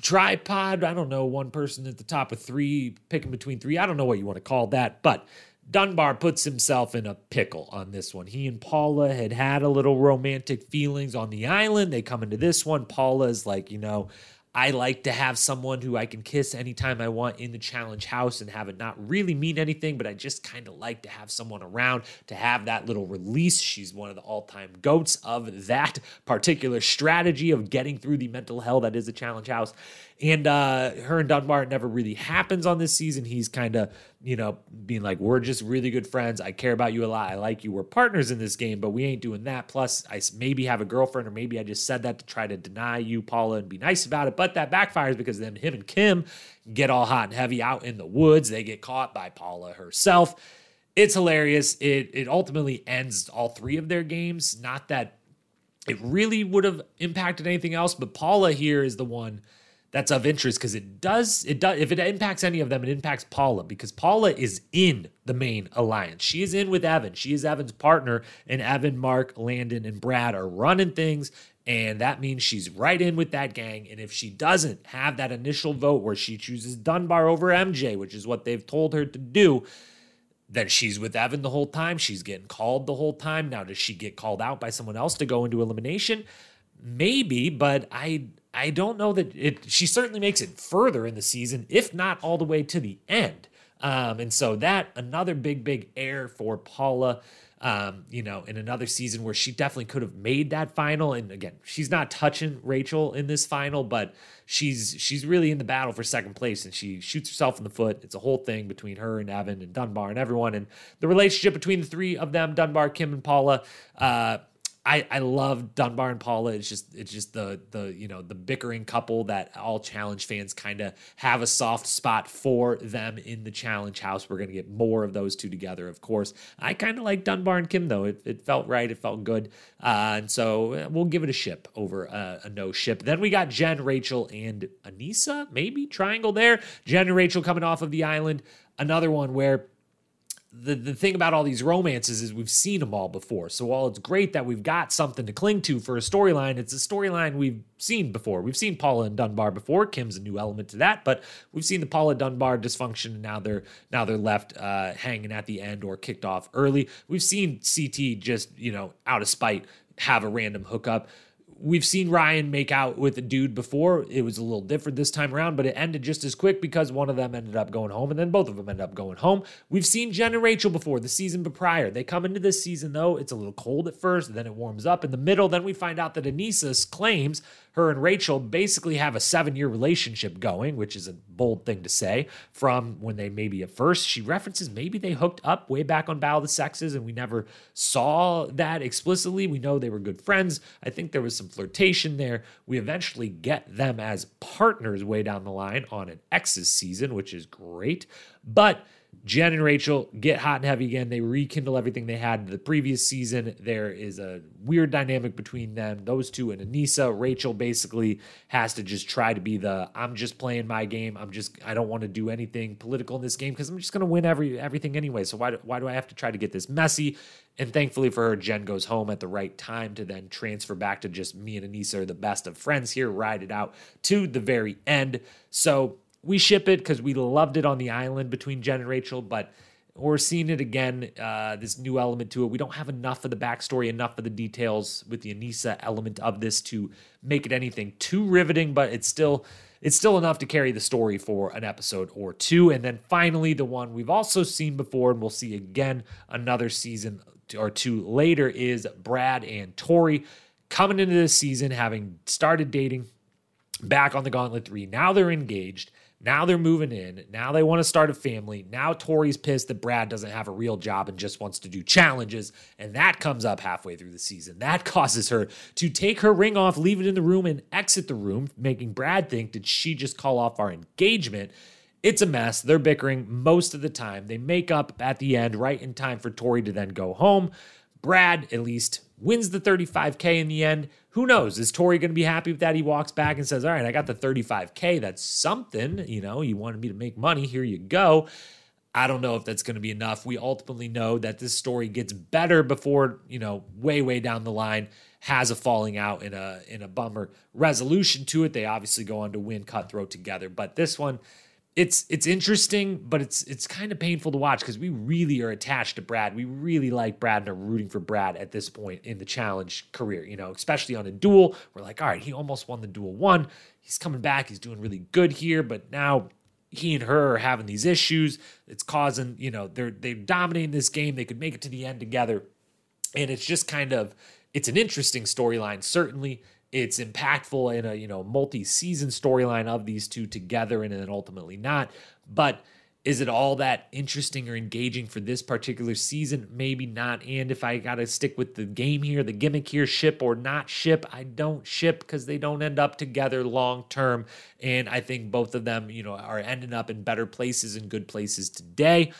tripod. I don't know. One person at the top of three, picking between three. I don't know what you want to call that, but Dunbar puts himself in a pickle on this one. He and Paula had had a little romantic feelings on the island. They come into this one. Paula is like, you know, I like to have someone who I can kiss anytime I want in the challenge house and have it not really mean anything, but I just kind of like to have someone around to have that little release. She's one of the all time goats of that particular strategy of getting through the mental hell that is a challenge house. And uh, her and Dunbar never really happens on this season. He's kind of, you know, being like, we're just really good friends. I care about you a lot. I like you. We're partners in this game, but we ain't doing that. Plus, I maybe have a girlfriend, or maybe I just said that to try to deny you, Paula, and be nice about it. But that backfires because then him and Kim get all hot and heavy out in the woods. They get caught by Paula herself. It's hilarious. It it ultimately ends all three of their games. Not that it really would have impacted anything else, but Paula here is the one that's of interest because it does it does if it impacts any of them it impacts paula because paula is in the main alliance she is in with evan she is evan's partner and evan mark landon and brad are running things and that means she's right in with that gang and if she doesn't have that initial vote where she chooses dunbar over mj which is what they've told her to do then she's with Evan the whole time. She's getting called the whole time. Now, does she get called out by someone else to go into elimination? Maybe, but I I don't know that it. She certainly makes it further in the season, if not all the way to the end. Um, and so that another big, big air for Paula. Um, you know, in another season where she definitely could have made that final. And again, she's not touching Rachel in this final, but she's she's really in the battle for second place, and she shoots herself in the foot. It's a whole thing between her and Evan and Dunbar and everyone, and the relationship between the three of them, Dunbar, Kim, and Paula. Uh, I, I love Dunbar and Paula. It's just it's just the the you know the bickering couple that all challenge fans kind of have a soft spot for them in the challenge house. We're gonna get more of those two together, of course. I kind of like Dunbar and Kim though. It, it felt right. It felt good, uh, and so uh, we'll give it a ship over a, a no ship. Then we got Jenn, Rachel, and Aneesa. Maybe triangle there. Jenn and Rachel coming off of the island. Another one where the, the thing about all these romances is we've seen them all before. So while it's great that we've got something to cling to for a storyline, it's a storyline we've seen before. We've seen Paula and Dunbar before. Kim's a new element to that, but we've seen the Paula Dunbar dysfunction, and now they're now they're left uh, hanging at the end or kicked off early. We've seen CT just you know out of spite have a random hookup we've seen Ryan make out with a dude before. It was a little different this time around, but it ended just as quick because one of them ended up going home and then both of them ended up going home. We've seen Jenn and Rachel before the season prior. They come into this season though, it's a little cold at first, then it warms up in the middle. Then we find out that Aneesa claims her and Rachel basically have a seven year relationship going, which is a bold thing to say from when they maybe at first she references maybe they hooked up way back on Battle of the Sexes and we never saw that explicitly. We know they were good friends. I think there was some flirtation there. We eventually get them as partners way down the line on an X's season, which is great. But Jenn and Rachel get hot and heavy again. They rekindle everything they had the previous season. There is a weird dynamic between them, those two and Aneesa. Rachel basically has to just try to be the I'm just playing my game. I'm just I don't want to do anything political in this game because I'm just going to win every everything anyway. So why why do I have to try to get this messy? And thankfully for her, Jenn goes home at the right time to then transfer back to just me and Aneesa are the best of friends here, ride it out to the very end. So we ship it because we loved it on the island between Jenn and Rachel, but we're seeing it again, uh, this new element to it. We don't have enough of the backstory, enough of the details with the Aneesa element of this to make it anything too riveting, but it's still it's still enough to carry the story for an episode or two. And then finally, the one we've also seen before and we'll see again another season or two later is Brad and Tori coming into this season having started dating back on the Gauntlet 3. Now they're engaged now they're moving in. Now they want to start a family. Now Tori's pissed that Brad doesn't have a real job and just wants to do challenges. And that comes up halfway through the season. That (laughs) causes her to take her ring off, leave it in the room, and exit the room, making Brad think, did she just call off our engagement? It's a mess. They're bickering most of the time. They make up at the end, right in time for Tori to then go home. Brad, at least, wins the 35K in the end. Who knows? Is Tori going to be happy with that? He walks back and says, All right, I got the 35K. That's something. You know, you wanted me to make money. Here you go. I don't know if that's going to be enough. We ultimately know that this story gets better before, you know, way, way down the line has a falling out in a in a bummer resolution to it. They obviously go on to win cutthroat together. But this one, it's it's interesting, but it's it's kind of painful to watch because we really are attached to Brad. We really like Brad and are rooting for Brad at this point in the challenge career. You know, especially on a duel, we're like, all right, he almost won the duel one. He's coming back. He's doing really good here, but now he and her are having these issues. It's causing you know they're they're dominating this game. They could make it to the end together, and it's just kind of it's an interesting storyline certainly it's impactful in a you know multi-season storyline of these two together and then ultimately not. But is it all that interesting or engaging for this particular season? Maybe not. And if i gotta stick with the game here the gimmick here ship or not ship i don't ship because they don't end up together long term. And i think both of them you know are ending up in better places and good places today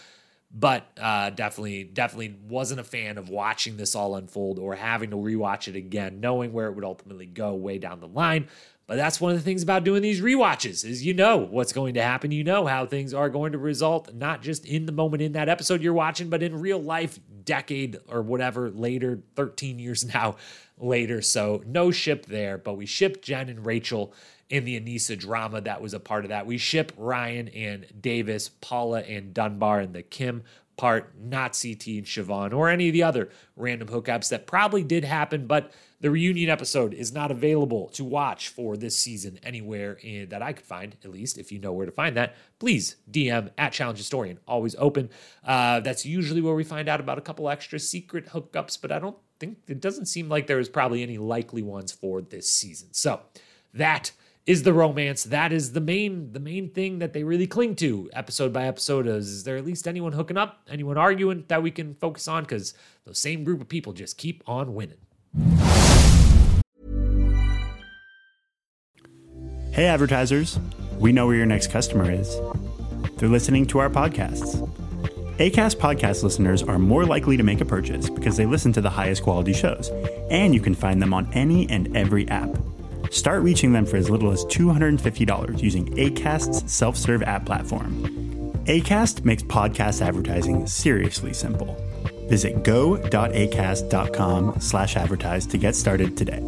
but uh, definitely, definitely wasn't a fan of watching this all unfold or having to rewatch it again, knowing where it would ultimately go way down the line. But that's one of the things about doing these rewatches is you know what's going to happen. You know how things are going to result, not just in the moment in that episode you're watching, but in real life, decade or whatever later, 13 years (laughs) now later. So no ship there, but we shipped Jenn and Rachel in the Aneesa drama that was a part of that. We ship Ryan and Davis, Paula and Dunbar, and the Kim part, not CT and Shauvon or any of the other random hookups that probably did happen, but the reunion episode is not available to watch for this season anywhere in, that I could find, at least. If you know where to find that, please DM at Challenge Historian, always open. Uh, that's usually where we find out about a couple extra secret hookups, but I don't think it doesn't seem like there is probably any likely ones for this season. So that is the romance. That is the main the main thing that they really cling to episode by episode. Is, is there at least anyone hooking up, anyone arguing that we can focus on? Because those same group of people just keep on winning. Hey, advertisers. We know where your next customer is. They're listening to our podcasts. ACAST podcast listeners are more likely to make a purchase because they listen to the highest quality shows, and you can find them on any and every app. Start reaching them for as little as $250 using ACAST's self serve app platform. ACAST makes podcast advertising seriously simple. Visit go.acast.com slash advertise to get started today.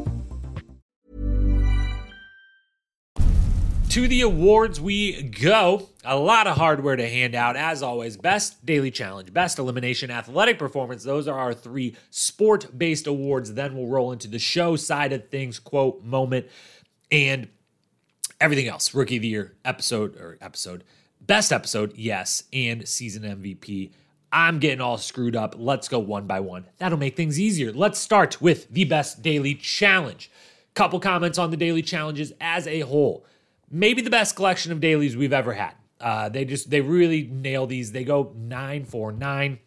To the awards we go. A lot of hardware to hand out, as always. Best daily challenge, best elimination, athletic performance. Those are our three sport based awards. Then we'll roll into the show side of things, quote, moment, and everything else. Rookie of the year, episode, or episode, best episode, yes, and season MVP. I'm getting all screwed up. Let's go one by one. That'll make things easier. Let's start with the best daily challenge. Couple comments on the daily challenges as a whole maybe the best collection of dailies we've ever had. Uh, they just they really nail these. They go nine for nine.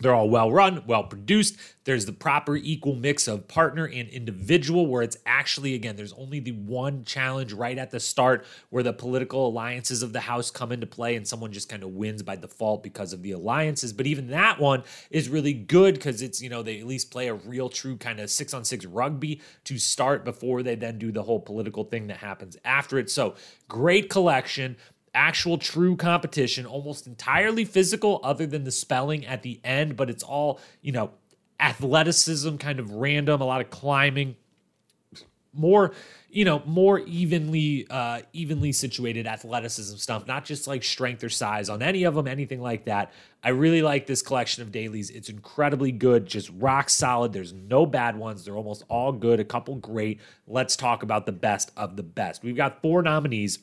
They're all well run, well produced. There's the proper equal mix of partner and individual, where it's actually, again, there's only the one challenge right at the start where the political alliances of the House come into play and someone just kind of wins by default because of the alliances. But even that one is really good because it's, you know, they at least play a real, true kind of six on six rugby to start before they then do the whole political thing that happens after it. So great collection actual true competition, almost entirely physical, other than the spelling at the end, but it's all, you know, athleticism, kind of random, a lot of climbing, more, you know, more evenly, uh, evenly situated athleticism stuff, not just like strength or size on any of them, anything like that. I really like this collection of dailies. It's incredibly good, just rock solid. There's no bad ones. They're almost all good, a couple great. Let's talk about the best of the best. We've got four nominees.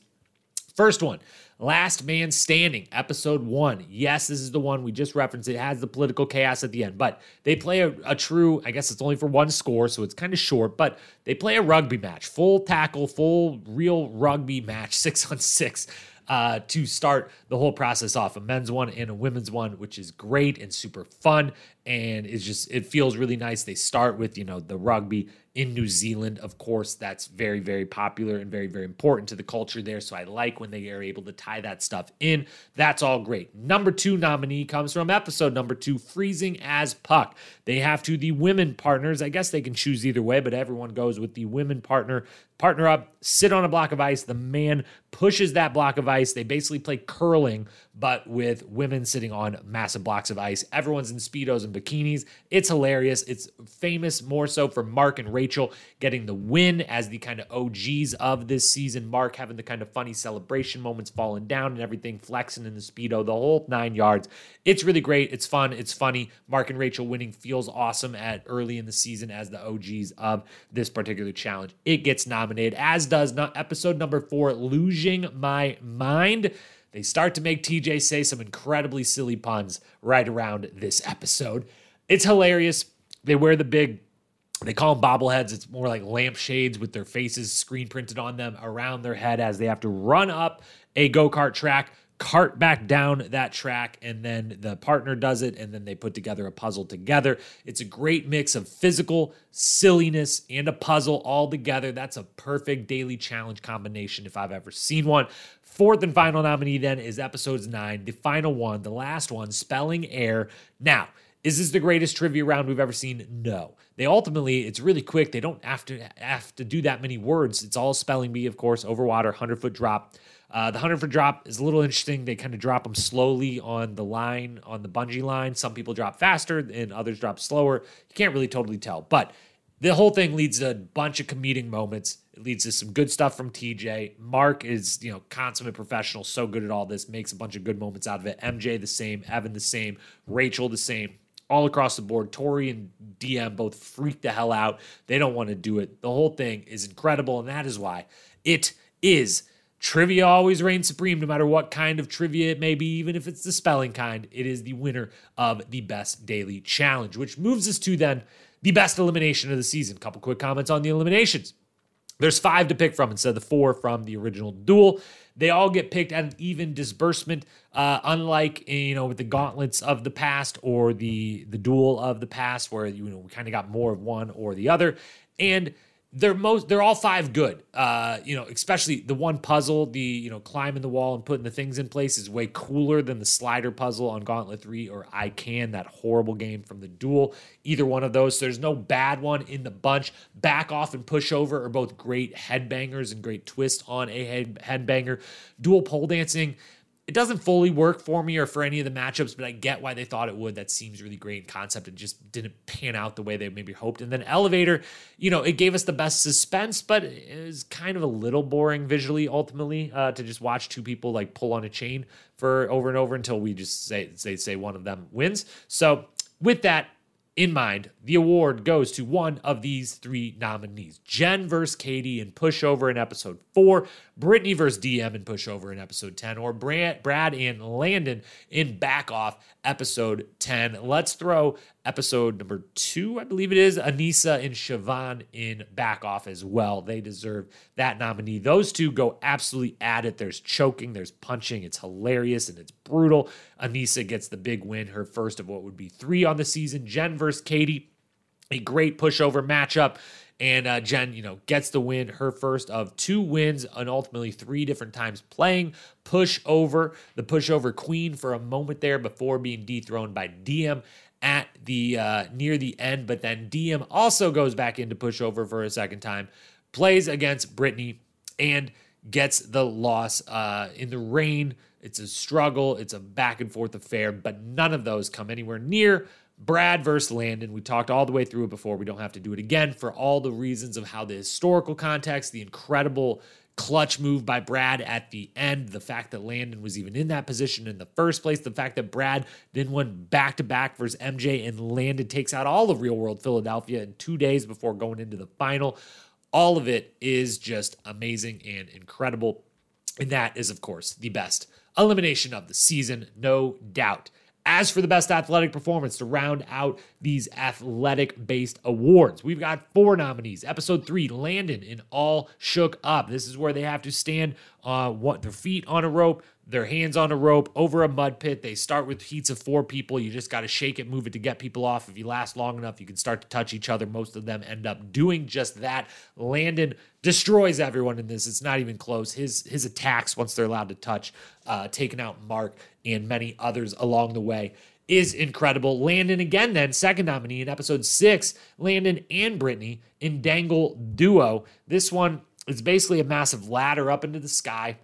First one, Last Man Standing, episode one. Yes, this is the one we just referenced. It has the political chaos at the end, but they play a, a true, I guess it's only for one score, so it's kind of short, but they play a rugby match, full tackle, full real rugby match, (laughs) six on six. Uh, to start the whole process off a men's one and a women's one which is great and super fun and it's just it feels really nice they start with you know the rugby in New Zealand. Of course, that's very, very popular and very, very important to the culture there. So I like when they are able to tie that stuff in. That's all great. Number two nominee comes from episode number two Freezing as Puck. They have to the women partners. I guess they can choose either way, but everyone goes with the women partner. Partner up, sit on a block of ice. The man pushes that block of ice. They basically play curling, but with women sitting on massive blocks of ice. Everyone's in Speedos and bikinis. It's hilarious. It's famous more so for Mark and Rachel getting the win as the kind of OGs of this season. Mark having the kind of funny celebration moments falling down and everything, flexing in the Speedo, the whole nine yards. It's really great. It's fun. It's funny. Mark and Rachel winning feels awesome at early in the season as the OGs of this particular challenge. It gets nominated, as does not episode number four, Losing My Mind. They start to make TJ say some incredibly silly puns right around this episode. It's hilarious. They wear the big they call them bobbleheads. It's more like lampshades with their faces screen printed on them around their head as they have to run up a go kart track, cart back down that track, and then the partner does it, and then they put together a puzzle together. It's a great mix of physical silliness and a puzzle all together. That's a perfect daily challenge combination if I've ever seen one. Fourth and final nominee then is episodes nine, the final one, the last one, Spelling Air. Now, is this the greatest trivia round we've ever seen? No. They ultimately, it's really quick. They don't have to have to do that many words. It's all spelling bee, of course, over water, 100 foot drop. Uh, the 100 foot drop is a little interesting. They kind of drop them slowly on the line, on the bungee line. Some people drop faster and others drop slower. You can't really totally tell. But the whole thing leads to a bunch of comedic moments. It leads to some good stuff from TJ. Mark is, you know, consummate professional, so good at all this, makes a bunch of good moments out of it. MJ the same, Evan the same, Rachel the same, all across the board. Tori and Diem both freak the hell out. They don't want to do it. The whole thing is incredible, and that is why it is trivia always reigns supreme no matter what kind of trivia it may be even if it's the spelling kind it is the winner of the best daily challenge which moves us to then the best elimination of the season. Couple quick comments on the eliminations. There's five to pick from instead of the four from the original duel. They all get picked at an even disbursement, uh, unlike you know with the gauntlets of the past or the the duel of the past, where you know we kind of got more of one or the other. And they're most they're all five good. Uh, you know, especially the one puzzle, the you know climbing the wall and putting the things in place is way cooler than the slider puzzle on Gauntlet Three or I Can, that horrible game from the Duel. Either one of those, so there's no bad one in the bunch. Back off and push over are both great headbangers and great twist on a head headbanger. Dual pole dancing it doesn't fully work for me or for any of the matchups, but I get why they thought it would. That seems really great in concept. It just didn't pan out the way they maybe hoped. And then Elevator, you know, it gave us the best suspense, but it was kind of a little boring visually ultimately uh, to just watch two people like pull on a chain for over and over until we just say say say one of them wins. So with that, in mind, the award goes to one of these three nominees Jenn versus Katie in Pushover in episode four, Brittany versus Diem in Pushover in episode 10, or Brad, Brad and Landon in Back Off episode 10. Let's throw episode number two, I believe it is, Aneesa and Shauvon in Back Off as well. They deserve that nominee. Those two go absolutely at it. There's choking, there's punching. It's hilarious and it's brutal. Aneesa gets the big win, her first of what would be three on the season. Jenn versus Katie, a great pushover matchup. And uh, Jenn, you know, gets the win, her first of two wins, and ultimately three different times playing push over the pushover queen for a moment there before being dethroned by Diem at the uh, near the end. But then Diem also goes back into pushover for a second time, plays against Brittany, and gets the loss uh, in the rain. It's a struggle. It's a back and forth affair, but none of those come anywhere near Brad versus Landon. We talked all the way through it before. We don't have to do it again for all the reasons of how the historical context, the incredible clutch move by Brad at the end, the fact that Landon was even in that position in the first place, the fact that Brad then went back to back versus MJ and Landon takes out all of real world Philadelphia in two days before going into the final. All of it is just amazing and incredible. And that is, of course, the best elimination of the season, no doubt. As for the best athletic performance to round out these athletic based awards, we've got four nominees. Episode three, Landon in All Shook Up. This is where they have to stand uh, what their feet on a rope, their hands on a rope over a mud pit. They start with heats of four people. You just got to shake it, move it to get people off. If you last long enough, you can start to touch each other. Most of them end up doing just that. Landon destroys everyone in this. It's not even close. His his attacks once they're allowed to touch, uh, taking out Mark and many others along the way is incredible. Landon again, then second nominee in episode six. Landon and Brittany in Dangle Duo. This one is basically a massive ladder up into the sky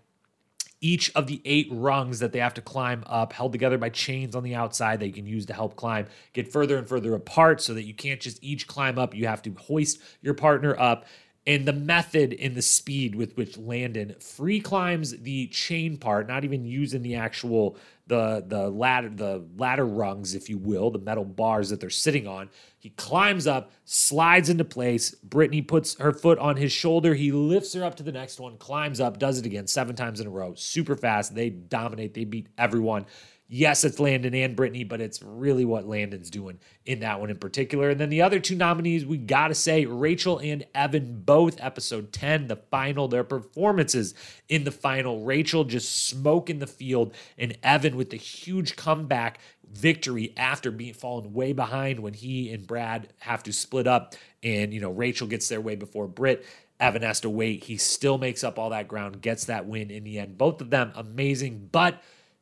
each of the eight rungs that they have to climb up, held together by chains on the outside that you can use to help climb, get further and further apart so that you can't just each climb up. You have to hoist your partner up. And the method and the speed with which Landon free climbs the chain part, not even using the actual the the ladder the ladder rungs, if you will, the metal bars that they're sitting on. He climbs up, slides into place. Brittany puts her foot on his shoulder. He lifts her up to the next one, climbs up, does it again seven times in a row. Super fast. They dominate. They beat everyone yes, it's Landon and Brittany, but it's really what Landon's doing in that one in particular. And then the other two nominees, we got to say, Rachel and Evan, both episode 10, the final, their performances in the final. Rachel just smoking the field, and Evan with the huge comeback victory after being fallen way behind when he and Brad have to split up. And, you know, Rachel gets their way before Britt. Evan has to wait. He still makes up all that ground, gets that win in the end. Both of them amazing, but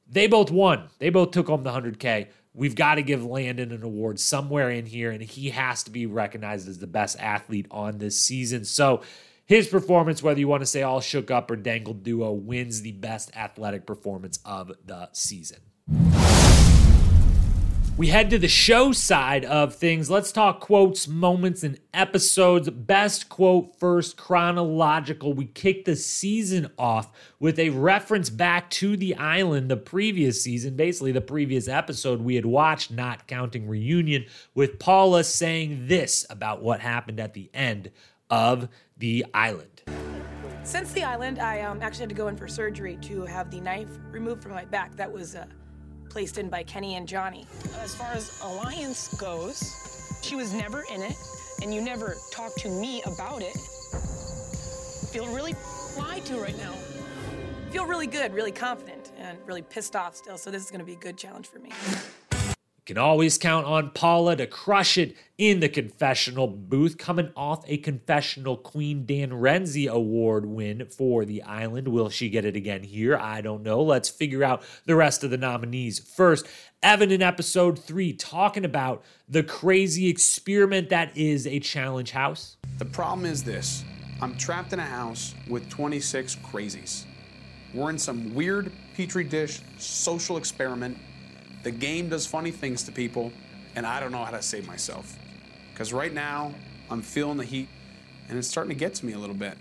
they both won. They both took home the 100K. We've got to give Landon an award somewhere in here, and he has to be recognized as the best athlete on this season. So, his performance, whether you want to say all shook up or dangled duo, wins the best athletic performance of the season we head to the show side of things. Let's talk quotes, moments, and episodes. Best quote first, chronological. We kick the season off with a reference back to the island the previous season, basically the previous episode we had watched, not counting reunion, with Paula saying this about what happened at the end of the island. Since the island, I um, actually had to go in for surgery to have the knife removed from my back. That was. Uh, placed in by Kenny and Johnny. As far as Alliance goes, she was never in it, and you never talked to me about it. feel really lied to right now. I feel really good, really confident, and really pissed off still. So this is going to be a good challenge for me. Can always count on Paula to crush it in the confessional booth, coming off a confessional Queen Dan Renzi Award win for the island. Will she get it again here? I don't know. Let's figure out the rest of the nominees. First, Evan in episode three, talking about the crazy experiment that is a challenge house. The problem is this I'm trapped in a house with 26 crazies. We're in some weird petri dish social experiment the game does funny things to people, and I don't know how to save myself. Because right now, I'm feeling the heat, and it's starting to get to me a little bit.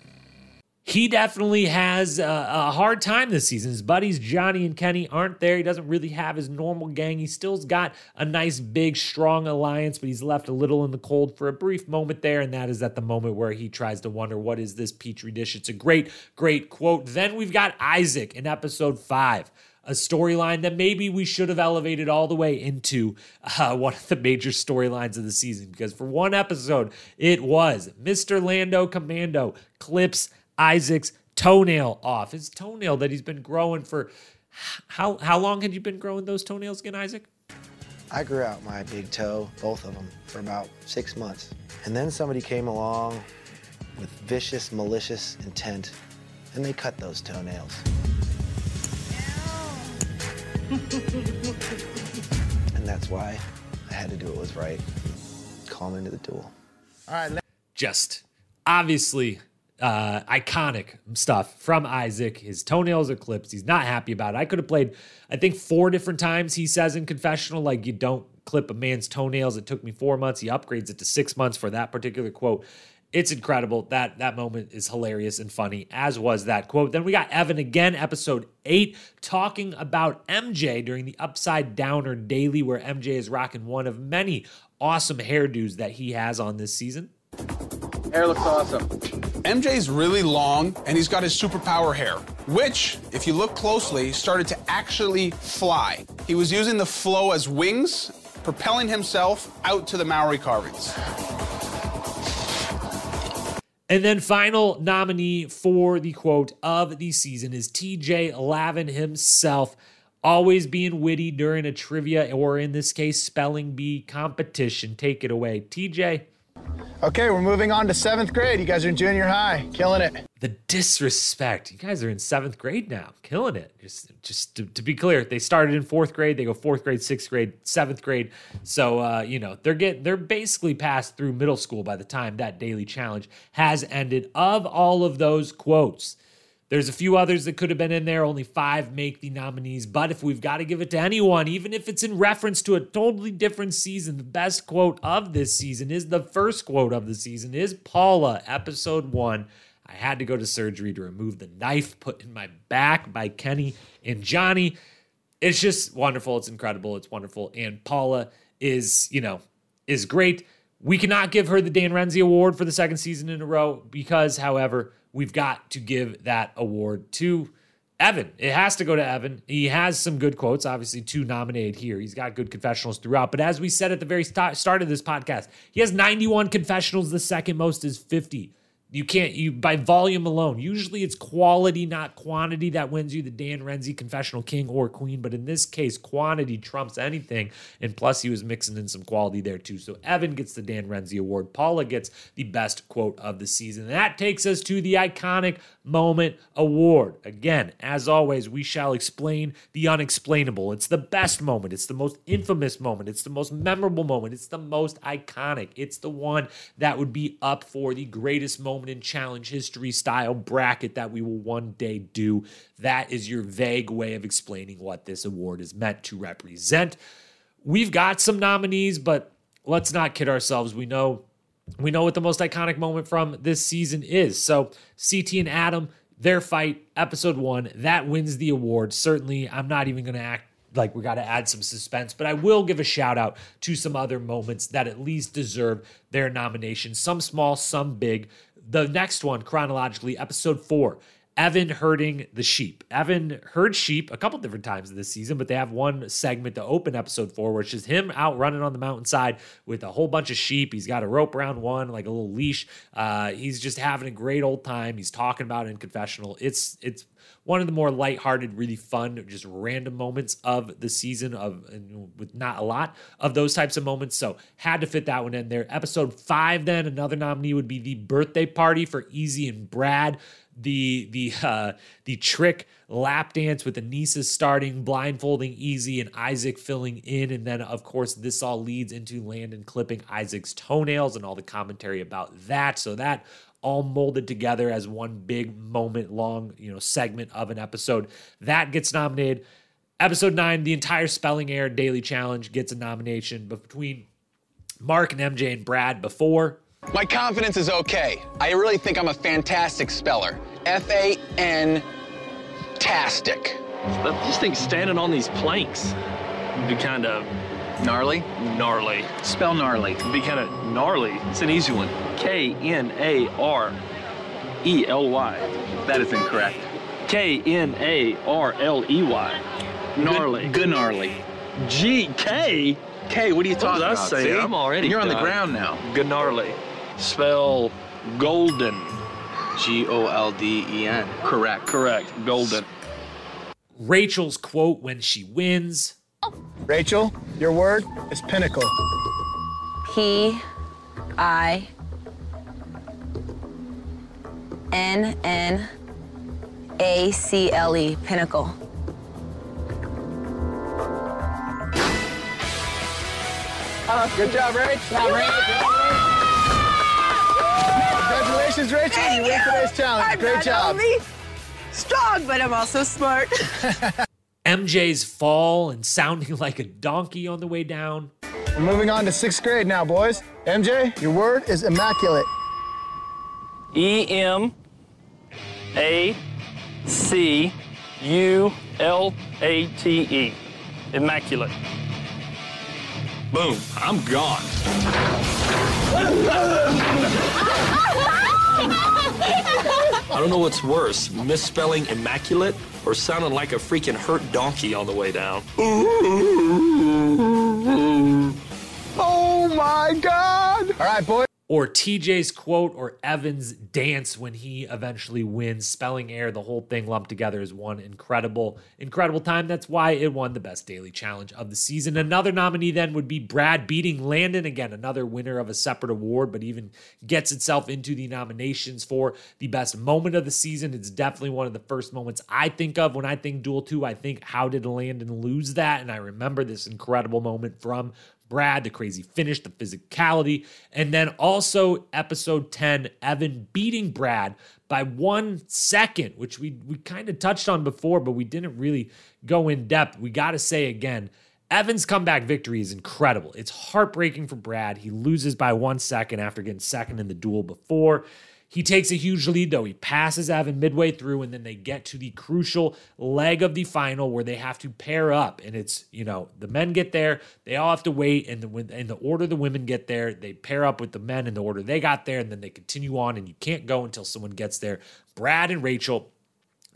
He definitely has a, a, hard time this season. His buddies Johnny and Kenny aren't there. He doesn't really have his normal gang. He still's got a nice, big, strong alliance, but he's left a little in the cold for a brief moment there, and that is at the moment where he tries to wonder what is this petri dish. It's a great, great quote. Then we've got Isaac in episode five a storyline that maybe we should have elevated all the way into uh, (laughs) one of the major storylines of the season because for one episode, it was Mr. Lando Commando clips Isaac's toenail off. His toenail that he's been growing for how how long had you been growing those toenails again, Isaac? I grew out my big toe, both of them, for about six months. And then somebody came along with vicious, malicious intent, and they cut those toenails. And that's why I had to do what was right. Call him into the duel. All right. Just obviously uh, iconic stuff from Isaac. His toenails are clipped. He's not happy about it. I could have played, I think, four different times. He says in confessional, like, you don't clip a man's toenails. It took me four months. He upgrades it to six months for that particular quote. It's incredible. That that moment is hilarious and funny, as was that quote. Then we got Evan again, episode eight, talking about MJ during the Upside Downer Daily, where MJ is rocking one of many awesome hairdos that he has on this season. Hair looks awesome. MJ's really long and he's got his superpower hair, which, if you look closely, started to actually fly. He was using the flow as wings, propelling himself out to the Maori carvings. And then final nominee for the quote of the season is TJ Lavin himself, always being witty during a trivia or in this case spelling bee competition. Take it away, TJ. Okay, we're moving on to seventh grade. You guys are in junior high, killing it. The disrespect. You guys are in seventh grade now, killing it. Just, just to, to be clear, they started in fourth grade. They go fourth grade, sixth grade, seventh grade. So, uh, you know, they're getting, they're basically passed through middle school by the time that daily challenge has ended. Of all of those quotes, there's a few others that could have been in there. Only five make the nominees. But if we've got to give it to anyone, even if it's in reference to a totally different season, the best quote of this season is the first quote of the season is Paula, episode one. I had to go to surgery to remove the knife put in my back by Kenny and Johnny. It's just wonderful. It's incredible. It's wonderful. And Paula is, you know, is great. We cannot give her the Dan Renzi Award for the second season in a row because, however, we've got to give that award to Evan. It has to go to Evan. He has some good quotes, obviously, two nominated here. He's got good confessionals throughout. But as we said at the very start of this podcast, he has 91 confessionals. The second most is 50. You can't you by volume alone. Usually it's quality, not quantity, that wins you the Dan Renzi confessional king or queen. But in this case, quantity trumps anything. And plus, he was mixing in some quality there too. So Evan gets the Dan Renzi award. Paula gets the best quote of the season. And that takes us to the iconic moment award. Again, as always, we shall explain the unexplainable. It's the best moment. It's the most infamous moment. It's the most memorable moment. It's the most iconic. It's the one that would be up for the greatest moment in challenge history style bracket that we will one day do. That is your vague way of explaining what this award is meant to represent. We've got some nominees, but let's not kid ourselves. We know we know what the most iconic moment from this season is. So CT and Adam, their fight, episode one, that wins the award. Certainly, I'm not even going to act like we got to add some suspense, but I will give a shout out to some other moments that at least deserve their nomination. Some small, some big. The next one, chronologically, episode four. Evan herding the sheep. Evan herds sheep a couple different times this season, but they have one segment to open episode four, which is him out running on the mountainside with a whole bunch of sheep. He's got a rope around one, like a little leash. Uh, he's just having a great old time. He's talking about it in confessional. It's it's one of the more lighthearted, really fun, just random moments of the season of with not a lot of those types of moments. So had to fit that one in there. Episode five, then another nominee would be the birthday party for Easy and Brad the the uh, the trick lap dance with Aneesa starting, blindfolding Easy and Isaac filling in, and then of course this all leads into Landon clipping Isaac's toenails and all the commentary about that. So that all molded together as one big moment long, you know, segment of an episode that gets nominated. Episode nine, the entire Spelling Error Daily Challenge gets a nomination, but between Mark and MJ and Brad before my confidence is okay. I really think I'm a fantastic speller. F A N tastic. This thing's standing on these planks. Would be kind of gnarly. Gnarly. Spell gnarly. Would Be kind of gnarly. It's an easy one. K N A R E L Y. That is incorrect. K N A R L E Y. Gnarly. Good gnarly. G K. K. What are you talking what about? I say? I'm already. You're on the ground now. Gnarly. Spell golden. G O L D E N. Correct. Correct. Golden. Rachel's quote when she wins. Rachel, your word is pinnacle. P I N N A C L E. Pinnacle. Good job, Rach. Good job, Congratulations, Rachel. Thank you win today's challenge. I'm Great not job. only strong, but I'm also smart. (laughs) MJ's fall and sounding (laughs) like a donkey on the way down. We're moving on to sixth grade now, boys. MJ, your word is immaculate. E M A C U L A T E. Immaculate. Boom. I'm gone. I don't know what's worse, misspelling immaculate or sounding like a freaking hurt donkey on the way down. Oh my God! All right, boys. Or TJ's quote or Evan's dance when he eventually wins. Spelling air the whole thing lumped together is one incredible, incredible time. That's why it won the best daily challenge of the season. Another nominee then would be Brad beating Landon. Again, another winner of a separate award, but even gets itself into the nominations for the best moment of the season. It's definitely one of the first moments I think of when I think Duel 2. I think, how did Landon lose that? And I remember this incredible moment from Brad, the crazy finish, the physicality, and then also episode 10, Evan beating Brad by one second, which we we kind of touched on before, but we didn't really go in depth. We got to say again, Evan's comeback victory is incredible. It's heartbreaking for Brad. He loses by one second after getting second in the duel before. He takes a huge lead, though. He passes Evan midway through, and then they get to the crucial leg of the final where they have to pair up. And it's, you know, the men get there, they all have to wait. And the, in the order the women get there, they pair up with the men in the order they got there, and then they continue on. And you can't go until someone gets there. Brad and Rachel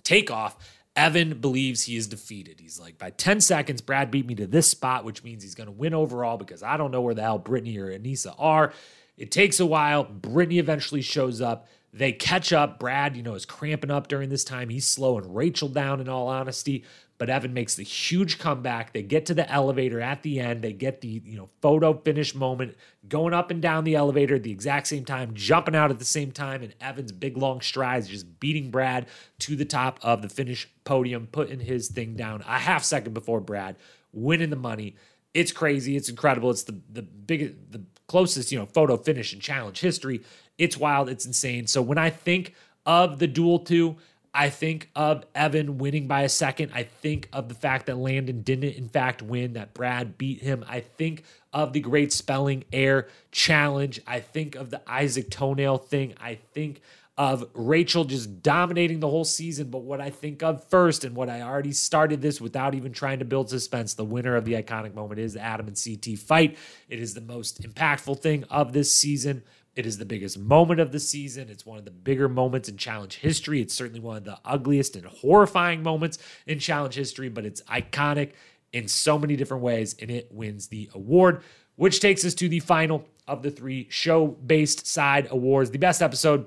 take off. Evan believes he is defeated. He's like, by 10 seconds, Brad beat me to this spot, which means he's going to win overall because I don't know where the hell Brittany or Aneesa are. It takes a while. Brittany eventually shows up. They catch up. Brad, you know, is cramping up during this time. He's slowing Rachel down, in all honesty. But Evan makes the huge comeback. They get to the elevator at the end. They get the, you know, photo finish moment, going up and down the elevator at the exact same time, jumping out at the same time. And Evan's big long strides just beating Brad to the top of the finish podium, putting his thing down a half second before Brad, winning the money. It's crazy. It's incredible. It's the the biggest, the closest, you know, photo finish in challenge history. It's wild. It's insane. So when I think of the duel two, I think of Evan winning by a second. I think of the fact that Landon didn't, in fact, win, that Brad beat him. I think of the great spelling air challenge. I think of the Isaac toenail thing. I think of Rachel just dominating the whole season. But what I think of first, and what I already started this without even trying to build suspense, the winner of the iconic moment is the Adam and CT fight. It is the most impactful thing of this season. It is the biggest moment of the season. It's one of the bigger moments in challenge history. It's certainly one of the ugliest and horrifying moments in challenge history, but it's iconic in so many different ways, and it wins the award, which takes us to the final of the three show based side awards. The best episode,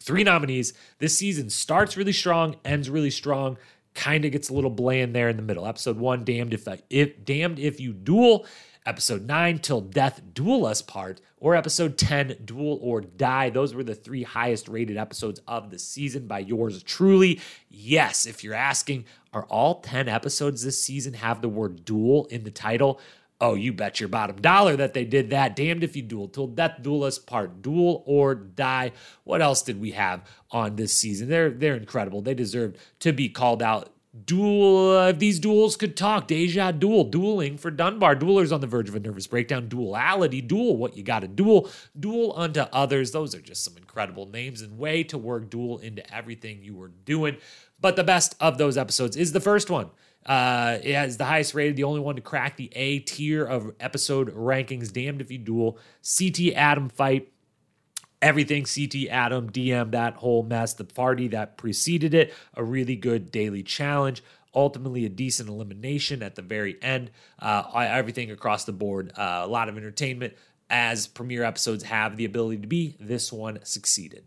three nominees. This season starts really strong, ends really strong kind of gets a little bland there in the middle. Episode one, damned if, if damned if you duel. Episode nine, till death duel us part, or episode 10, duel or die. Those were the three highest rated episodes of the season by yours truly. Yes, if you're asking, are all 10 episodes this season have the word duel in the title? Oh, you bet your bottom dollar that they did that. Damned if you duel. Till death duel us part. Duel or die. What else did we have on this season? They're they're incredible. They deserved to be called out. Duel. Uh, if these duels could talk, Deja Duel, dueling for Dunbar. Duelers on the verge of a nervous breakdown. Duality. Duel. What you got to duel. Duel unto others. Those are just some incredible names and way to work duel into everything you were doing. But the best of those episodes is the first one. Uh, it has the highest rated, the only one to crack the A tier of episode rankings. Damned if you duel. CT Adam fight. Everything CT Adam Diem that whole mess. The party that preceded it. A really good daily challenge. Ultimately, a decent elimination at the very end. Uh, everything across the board. Uh, a lot of entertainment, as premiere episodes have the ability to be. This one succeeded.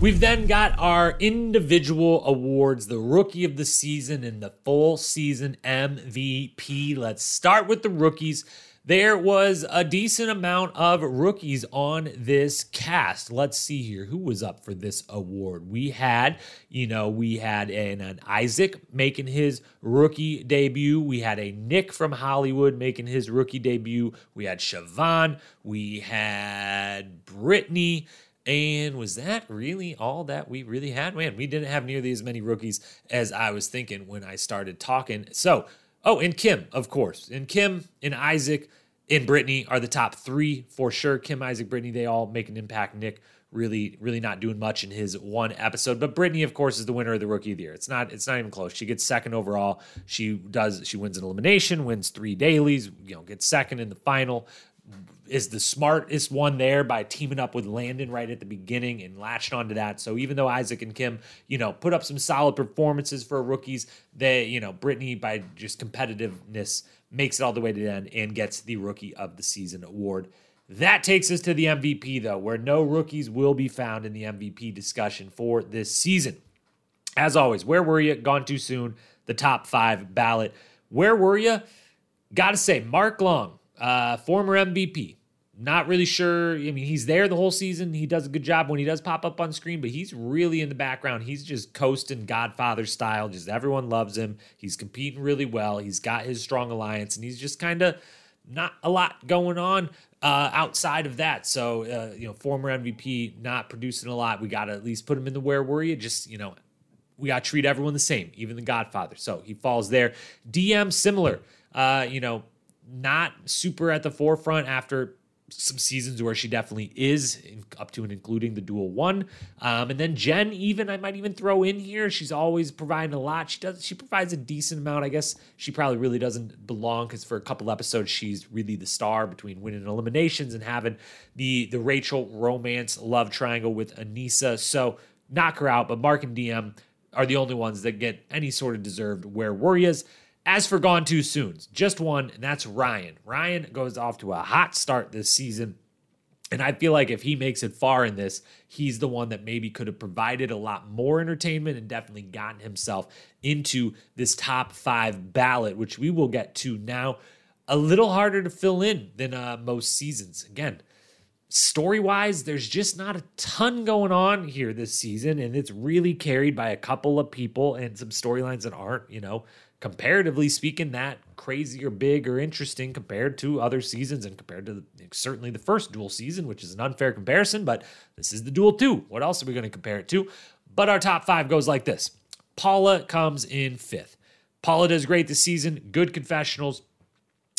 We've then got our individual awards, the rookie of the season and the full season MVP. Let's start with the rookies. There was a decent amount of rookies on this cast. Let's see here who was up for this award. We had, you know, we had an, an Isaac making his rookie debut. We had a Nick from Hollywood making his rookie debut. We had Shauvon. We had Brittany. And was that really all that we really had? Man, we didn't have nearly as many rookies as I was thinking when I started talking. So, oh, and Kim, of course. And Kim and Isaac and Brittany are the top three for sure. Kim, Isaac, Brittany, they all make an impact. Nick really, really not doing much in his one episode. But Brittany, of course, is the winner of the rookie of the year. It's not, it's not even close. She gets second overall. She does, she wins an elimination, wins three dailies, you know, gets second in the final is the smartest one there by teaming up with Landon right at the beginning and latched onto that. So even though Isaac and Kim, you know, put up some solid performances for rookies, they, you know, Brittany by just competitiveness makes it all the way to the end and gets the rookie of the season award. That takes us to the MVP though, where no rookies will be found in the MVP discussion for this season. As always, where were you? Gone too soon. The top five ballot. Where were you? Got to say, Mark Long, uh, former MVP, not really sure. I mean, he's there the whole season. He does a good job when he does pop up on screen, but he's really in the background. He's just coasting Godfather style. Just everyone loves him. He's competing really well. He's got his strong alliance, and he's just kind of not a lot going on uh, outside of that. So, uh, you know, former MVP not producing a lot. We got to at least put him in the where were you? Just, you know, we got to treat everyone the same, even the Godfather. So he falls there. Diem similar. Uh, you know, not super at the forefront after some seasons where she definitely is up to and including the duel one. Um, and then Jenn even i might even throw in here she's always providing a lot. She does she provides a decent amount. I guess she probably really doesn't belong because for a couple episodes she's really the star between winning eliminations and having the the rachel romance love triangle with aneesa so knock her out but mark and Diem are the only ones that get any sort of deserved where were yous as for Gone Too Soon, just one, and that's Ryan. Ryan goes off to a hot start this season. And I feel like if he makes it far in this, he's the one that maybe could have provided a lot more entertainment and definitely gotten himself into this top five ballot, which we will get to now. A little harder to fill in than uh, most seasons. Again, story wise, there's just not a ton going on here this season, and it's really carried by a couple of people and some storylines that aren't, you know, comparatively speaking, that crazy or big or interesting compared to other seasons and compared to the, certainly the first duel season, which is an unfair comparison, but this is the duel two. What else are we going to compare it to? But our top five goes like this Paula comes in fifth. Paula does great this season, good confessionals.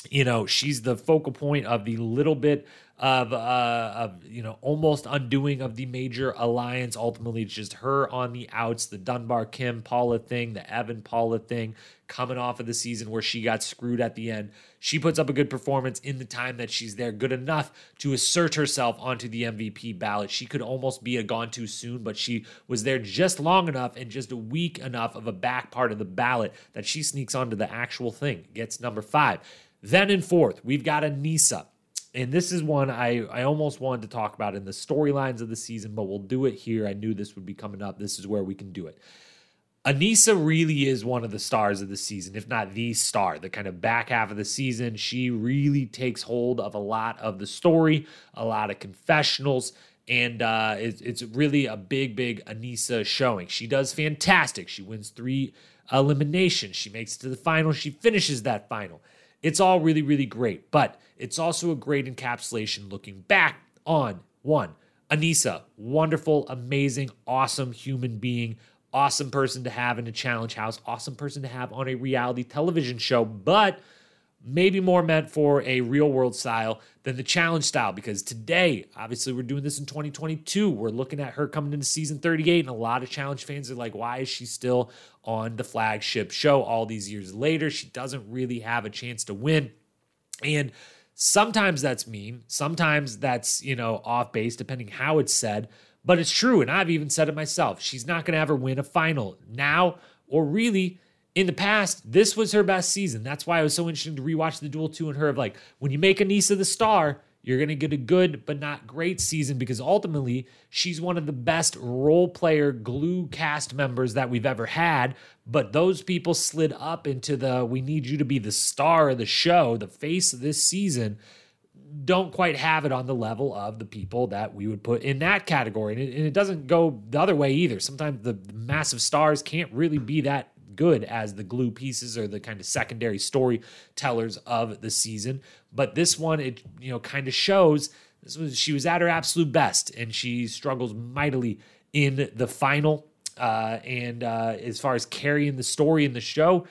you know, she's the focal point of the little bit of uh of you know almost undoing of the major alliance. Ultimately, it's just her on the outs, the Dunbar Kim Paula thing, the Evan Paula thing, coming off of the season where she got screwed at the end. She puts up a good performance in the time that she's there, good enough to assert herself onto the MVP ballot. She could almost be a gone too soon, but she was there just long enough and just a week enough of a back part of the ballot that she sneaks onto the actual thing, gets number five. Then in fourth, we've got Aneesa and this is one I, I almost wanted to talk about in the storylines of the season, but we'll do it here. I knew this would be coming up. This is where we can do it. Aneesa really is one of the stars of the season, if not the star. The kind of back half of the season, she really takes hold of a lot of the story, a lot of confessionals, and uh, it's, it's really a big, big Aneesa showing. She does fantastic. She wins three eliminations. She makes it to the final. She finishes that final. It's all really, really great, but it's also a great encapsulation looking back on one, Aneesa, wonderful, amazing, awesome human being, awesome person to have in a challenge house, awesome person to have on a reality television show, but maybe more meant for a real world style than the challenge style because today obviously we're doing this in 2022 we're looking at her coming into season 38 and a lot of challenge fans are like why is she still on the flagship show all these years later? She doesn't really have a chance to win. And sometimes that's mean sometimes that's you know off base depending how it's said but it's true and i've even said it myself. She's not going to ever win a final now or really in the past, this was her best season. That's why it was so interesting to rewatch the duel two and her of like when you make Aneesa the star, you're gonna get a good but not great season because ultimately she's one of the best role player glue cast members that we've ever had. But those people slid up into the we need you to be the star of the show, the face of this season. Don't quite have it on the level of the people that we would put in that category. And it, and it doesn't go the other way either. Sometimes the massive stars can't really be that good as the glue pieces or the kind of secondary storytellers of the season. But this one, it you know kind of shows this was she was at her absolute best, and she struggles mightily in the final. Uh, and uh, as far as carrying the story in the show,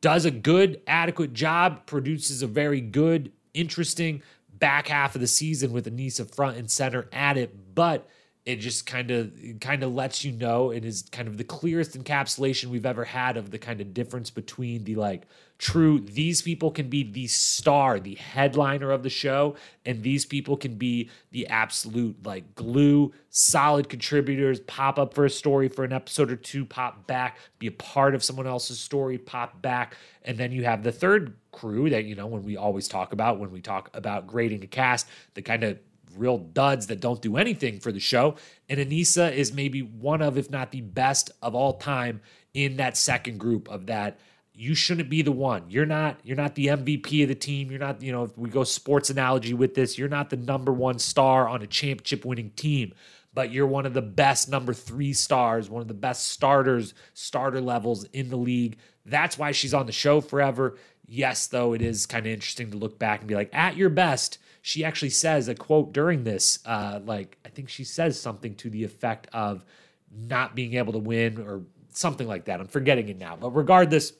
does a good, adequate job, produces a very good, interesting back half of the season with Aneesa front and center at it, but it just kind of kind of lets you know it is kind of the clearest encapsulation we've ever had of the kind of difference between the like true these people can be the star the headliner of the show and these people can be the absolute like glue solid contributors pop up for a story for an episode or two pop back be a part of someone else's story pop back. And then you have the third crew that you know when we always talk about when we talk about grading a cast the kind of real duds that don't do anything for the show. And Aneesa is maybe one of, if not the best of all time in that second group of that. You shouldn't be the one. You're not. You're not the MVP of the team. You're not. You know, if we go sports analogy with this, you're not the number one star on a championship winning team but you're one of the best number three stars, one of the best starters, starter levels in the league. That's why she's on the show forever. Yes, though, it is kind of interesting to look back and be like, at your best, she actually says a quote during this, uh, like I think she says something to the effect of not being able to win or something like that. I'm forgetting it now, but regardless,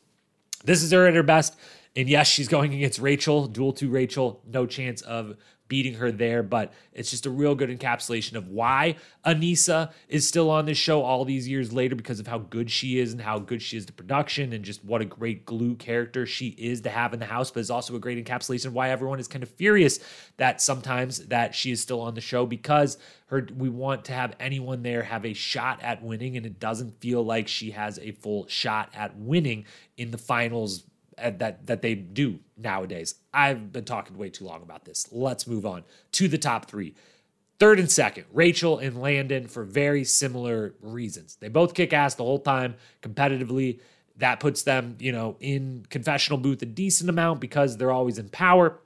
this is her at her best. And yes, she's going against Rachel, duel to Rachel. No chance of beating her there, but it's just a real good encapsulation of why Aneesa is still on this show all these years later because of how good she is and how good she is to production and just what a great glue character she is to have in the house, but it's also a great encapsulation of why everyone is kind of furious that sometimes that she is still on the show because her we want to have anyone there have a shot at winning and it doesn't feel like she has a full shot at winning in the finals Uh, that that they do nowadays. I've been talking way too long about this. Let's move on to the top three. Third and second, Rachel and Landon for very similar reasons. They both kick ass the whole time competitively. That puts them, you know, in confessional booth a decent amount because they're always in power.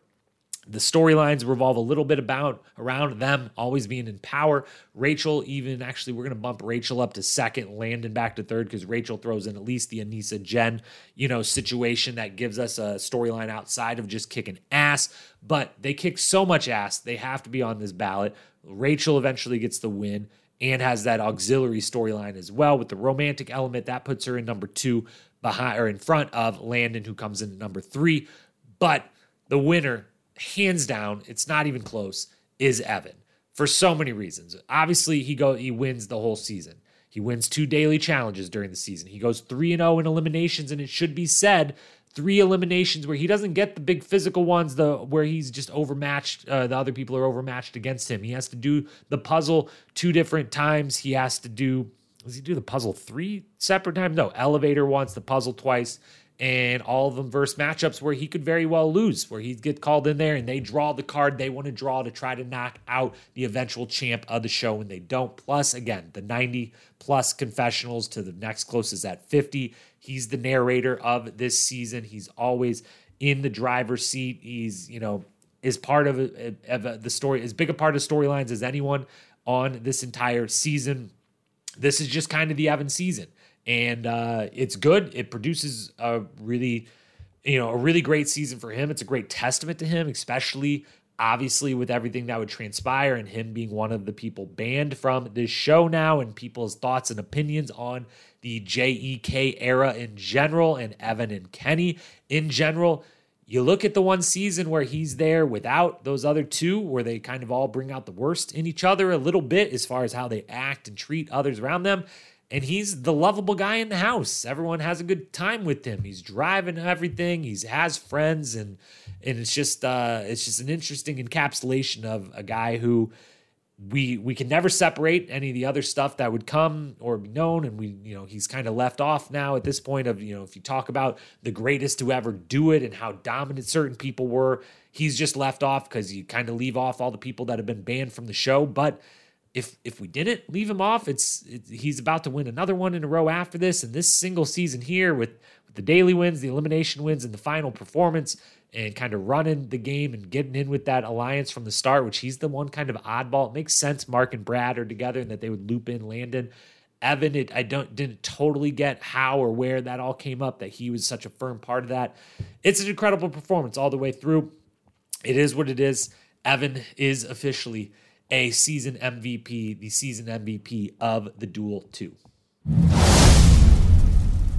The storylines revolve a little bit about around them always being in power. Rachel, even actually, we're going to bump Rachel up to second, Landon back to third because Rachel throws in at least the Aneesa Jenn, you know, situation that gives us a storyline outside of just kicking ass. But they kick so much ass, they have to be on this ballot. Rachel eventually gets the win and has that auxiliary storyline as well with the romantic element that puts her in number two behind or in front of Landon, who comes in at number three. But the winner, hands down, it's not even close, is Evan for so many reasons. Obviously, he go he wins the whole season. He wins two daily challenges during the season. He goes 3 and 0 in eliminations and it should be said three eliminations where he doesn't get the big physical ones the where he's just overmatched uh, the other people are overmatched against him. He has to do the puzzle two different times. He has to do does he do the puzzle three separate times? No, elevator once, the puzzle twice and all of them versus matchups where he could very well lose, where he'd get called in there and they draw the card they want to draw to try to knock out the eventual champ of the show, and they don't. Plus, again, the 90 plus confessionals to the next closest at 50. He's the narrator of this season. He's always in the driver's seat. He's, you know, is part of, of the story, as big a part of storylines as anyone on this entire season. This is just kind of the Evan season and uh, it's good. It produces a really, you know, a really great season for him. It's a great testament to him, especially obviously with everything that would transpire and him being one of the people banned from this show now and people's thoughts and opinions on the JEK era in general and Evan and Kenny in general. You look at the one season where he's there without those other two, where they kind of all bring out the worst in each other a little bit as far as how they act and treat others around them and he's the lovable guy in the house. Everyone has a good time with him. He's driving everything. He has friends, and and it's just uh, it's just an interesting encapsulation of a guy who we we can never separate any of the other stuff that would come or be known. And we you know he's kind of left off now at this point of you know if you talk about the greatest to ever do it and how dominant certain people were, he's just left off because you kind of leave off all the people that have been banned from the show, but if if we didn't leave him off, it's, it's, he's about to win another one in a row after this. And this single season here with, with the daily wins, the elimination wins, and the final performance, and kind of running the game and getting in with that alliance from the start, which he's the one kind of oddball. It makes sense. Mark and Brad are together, and that they would loop in Landon. Evan, it, I don't didn't totally get how or where that all came up. That he was such a firm part of that. It's an incredible performance all the way through. It is what it is. Evan is officially a season MVP, the season MVP of the Duel 2.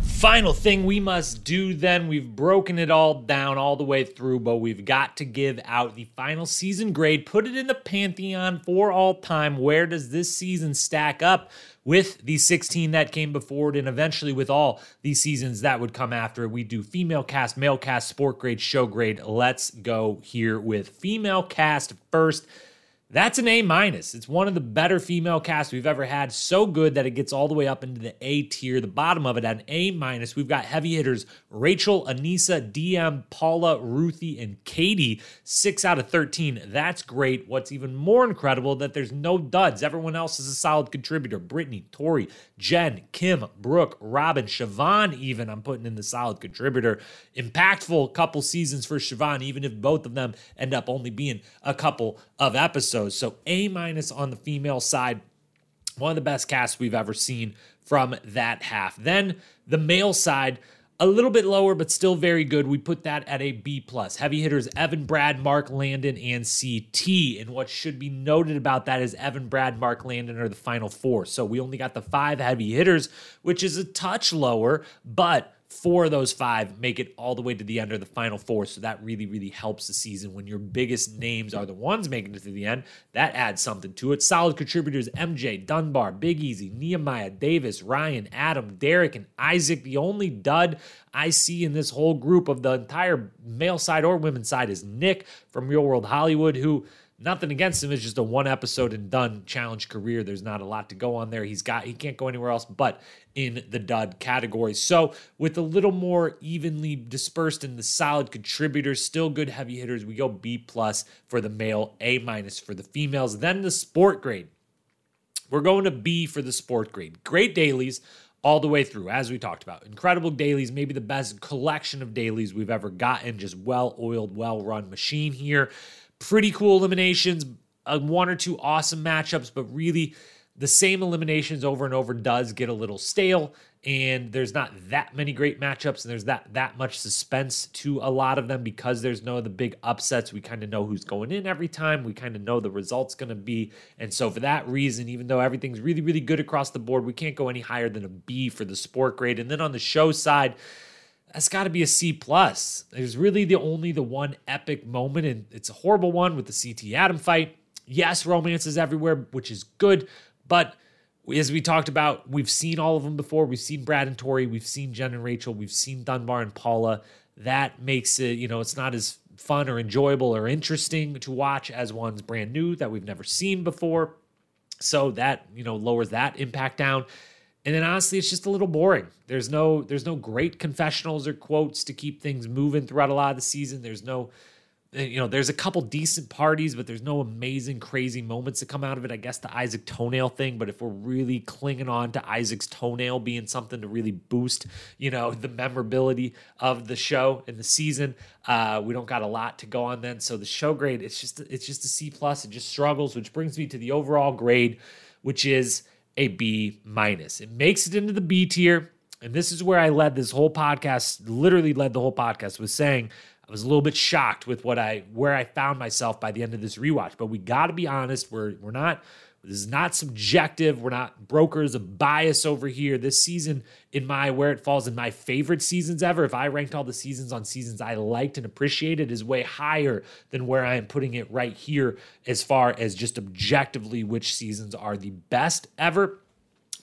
Final thing we must do then, we've broken it all down all the way through, but we've got to give out the final season grade, put it in the pantheon for all time. Where does this season stack up with the 16 that came before it, and eventually with all these seasons that would come after it? We do female cast, male cast, sport grade, show grade. Let's go here with female cast first. That's an A minus. It's one of the better female casts we've ever had. So good that it gets all the way up into the A tier. The bottom of it at an A minus. We've got heavy hitters Rachel, Aneesa, Diem, Paula, Ruthie, and Katie. Six out of 13. That's great. What's even more incredible that there's no duds. Everyone else is a solid contributor. Brittany, Tori, Jenn, Kim, Brooke, Robin, Shauvon, even I'm putting in the solid contributor. Impactful couple seasons for Shauvon, even if both of them end up only being a couple of episodes. So A minus on the female side. One of the best casts we've ever seen from that half. Then the male side, a little bit lower, but still very good. We put that at a B plus. Heavy hitters Evan, Brad, Mark, Landon, and CT. And what should be noted about that is Evan, Brad, Mark, Landon are the final four. So we only got the five heavy hitters, which is a touch lower, but four of those five make it all the way to the end or the final four. So that really, really helps the season when your biggest names are the ones making it to the end. That adds something to it. Solid contributors MJ, Dunbar, Big Easy, Nehemiah, Davis, Ryan, Adam, Derek, and Isaac. The only dud I see in this whole group of the entire male side or women's side is Nick from Real World Hollywood, who Nothing against him. It's just a one episode and done challenge career. There's not a lot to go on there. He's got he can't go anywhere else but in the dud category. So with a little more evenly dispersed in the solid contributors, still good heavy hitters, we go B plus for the male, A minus for the females. Then the sport grade. We're going to B for the sport grade. Great dailies all the way through, as we talked about. Incredible dailies, maybe the best collection of dailies we've ever gotten. Just well oiled, well run machine here pretty cool eliminations, uh, one or two awesome matchups, but really the same eliminations over and over does get a little stale and there's not that many great matchups and there's that that much suspense to a lot of them because there's no the big upsets we kind of know who's going in every time we kind of know the results going to be and so for that reason even though everything's really really good across the board we can't go any higher than a b for the sport grade and then on the show side that's got to be a C plus. There's really the only the one epic moment, and it's a horrible one with the CT Adam fight. Yes, romance is everywhere, which is good, but as we talked about, we've seen all of them before. We've seen Brad and Tori, we've seen Jenn and Rachel, we've seen Dunbar and Paula. That makes it, you know, it's not as fun or enjoyable or interesting to watch as one's brand new that we've never seen before. So that, you know, lowers that impact down. And then honestly, it's just a little boring. There's no there's no great confessionals or quotes to keep things moving throughout a lot of the season. There's no you know, there's a couple decent parties, but there's no amazing, crazy moments that come out of it. I guess the Isaac toenail thing, but if we're really clinging on to Isaac's toenail being something to really boost, you know, (laughs) the memorability of the show and the season, uh, we don't got a lot to go on then. So the show grade, it's just it's just a C plus. It just struggles, which brings me to the overall grade, which is a B minus. It makes it into the B tier. And this is where I led this whole podcast, literally led the whole podcast, was saying I was a little bit shocked with what I where I found myself by the end of this rewatch. But we got to be honest, we're we're not this is not subjective. We're not brokers of bias over here. This season, in my where it falls in my favorite seasons ever, if I ranked all the seasons on seasons I liked and appreciated, is way higher than where I am putting it right here as far as just objectively which seasons are the best ever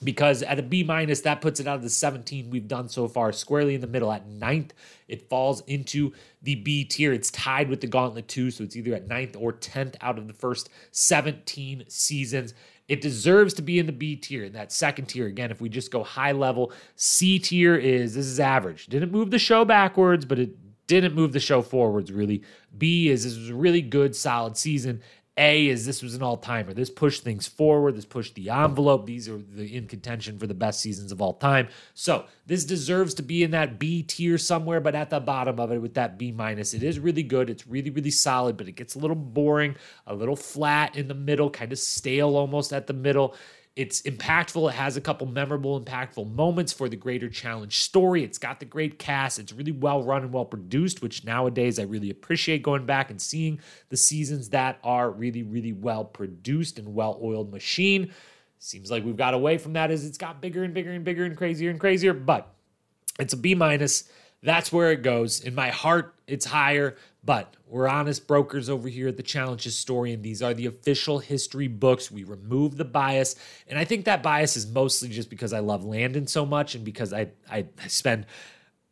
because at a B minus, that puts it out of the 17 we've done so far, squarely in the middle at ninth. It falls into the B tier. It's tied with the Gauntlet 2, so it's either at ninth or 10th out of the first 17 seasons. It deserves to be in the B tier. In that second tier, again, if we just go high level, C tier is this is average. Didn't move the show backwards, but it didn't move the show forwards really. B is this was a really good, solid season. A is this was an all timer. This pushed things forward. This pushed the envelope. These are the in contention for the best seasons of all time. So this deserves to be in that B tier somewhere, but at the bottom of it with that B minus. It is really good. It's really, really solid, but it gets a little boring, a little flat in the middle, kind of stale almost at the middle. It's impactful. It has a couple memorable, impactful moments for the greater challenge story. It's got the great cast. It's really well run and well produced, which nowadays I really appreciate going back and seeing the seasons that are really, really well produced and well oiled machine. Seems like we've got away from that as it's got bigger and bigger and bigger and crazier and crazier, but it's a B minus. That's where it goes. In my heart, it's higher, but we're honest brokers over here at the Challenge Historian. These are the official history books. We remove the bias. And I think that bias is mostly just because I love Landon so much and because I, I spend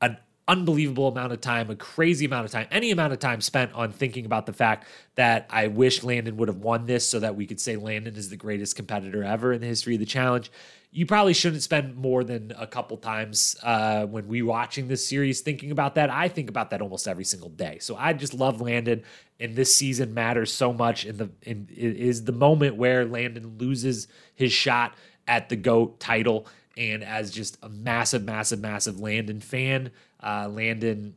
an unbelievable amount of time, a crazy amount of time, any amount of time spent on thinking about the fact that I wish Landon would have won this so that we could say Landon is the greatest competitor ever in the history of the challenge you probably shouldn't spend more than a couple times uh, when we watching this series thinking about that. I think about that almost every single day. So I just love Landon, and this season matters so much. In the in, is the moment where Landon loses his shot at the goat title, and as just a massive, massive, massive Landon fan, uh, Landon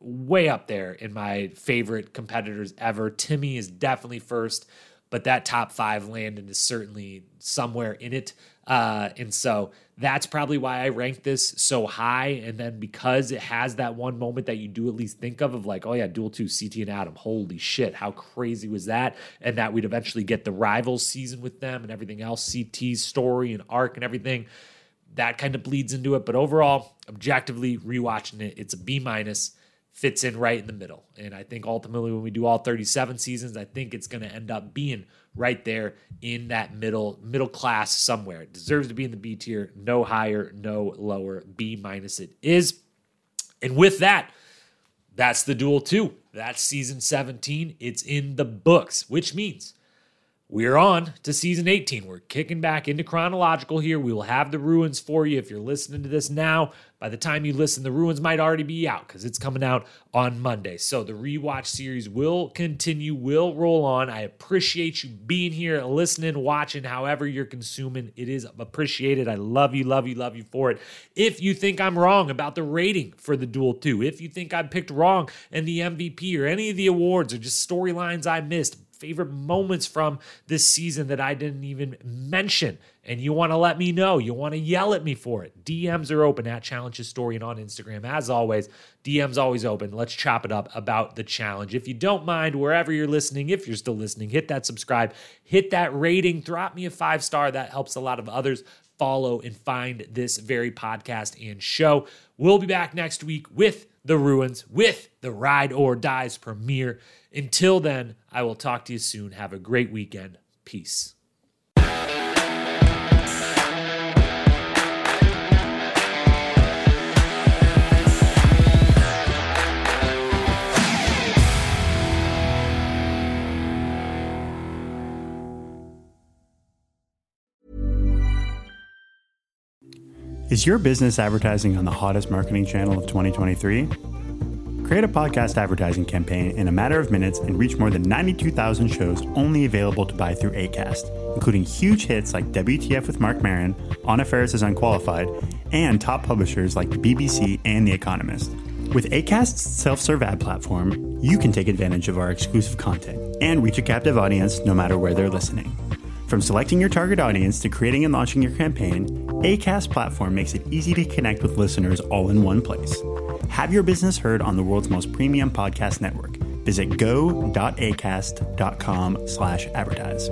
way up there in my favorite competitors ever. Timmy is definitely first, but that top five Landon is certainly somewhere in it. Uh, and so that's probably why I rank this so high. And then because it has that one moment that you do at least think of, of like, oh yeah, duel two, CT and Adam. Holy shit, how crazy was that? And that we'd eventually get the rivals season with them and everything else, CT's story and arc and everything. That kind of bleeds into it. But overall, objectively, rewatching it, it's a B minus fits in right in the middle. And I think ultimately, when we do all 37 seasons, I think it's going to end up being right there in that middle middle class somewhere. It deserves to be in the B tier, no higher, no lower. B minus it is. And with that, that's the duel two. That's season 17. It's in the books, which means we're on to season 18. We're kicking back into chronological here. We will have the ruins for you if you're listening to this now. By the time you listen, the ruins might already be out because it's coming out on Monday. So the rewatch series will continue, will roll on. I appreciate you being here, listening, watching, however you're consuming. It is appreciated. I love you, love you, love you for it. If you think I'm wrong about the rating for the Duel 2, if you think I picked wrong in the MVP or any of the awards or just storylines I missed, favorite moments from this season that I didn't even mention, and you want to let me know, you want to yell at me for it, DMs are open at Challenge Historian on Instagram. As always, DMs always open. Let's chop it up about the challenge. If you don't mind, wherever you're listening, if you're still listening, hit that subscribe, hit that rating, drop me a five star. That helps a lot of others follow and find this very podcast and show. We'll be back next week with The Ruins, with the Ride or Dies premiere. Until then, I will talk to you soon. Have a great weekend. Peace. Is your business advertising on the hottest marketing channel of 2023? Create a podcast advertising campaign in a matter of minutes and reach more than 92,000 shows only available to buy through ACAST, including huge hits like WTF with Marc Maron, Anna Faris is Unqualified, and top publishers like the BBC and The Economist. With ACAST's self serve ad platform, you can take advantage of our exclusive content and reach a captive audience no matter where they're listening. From selecting your target audience to creating and launching your campaign, ACAST platform makes it easy to connect with listeners all in one place. Have your business heard on the world's most premium podcast network. Visit go.acast.com slash advertise.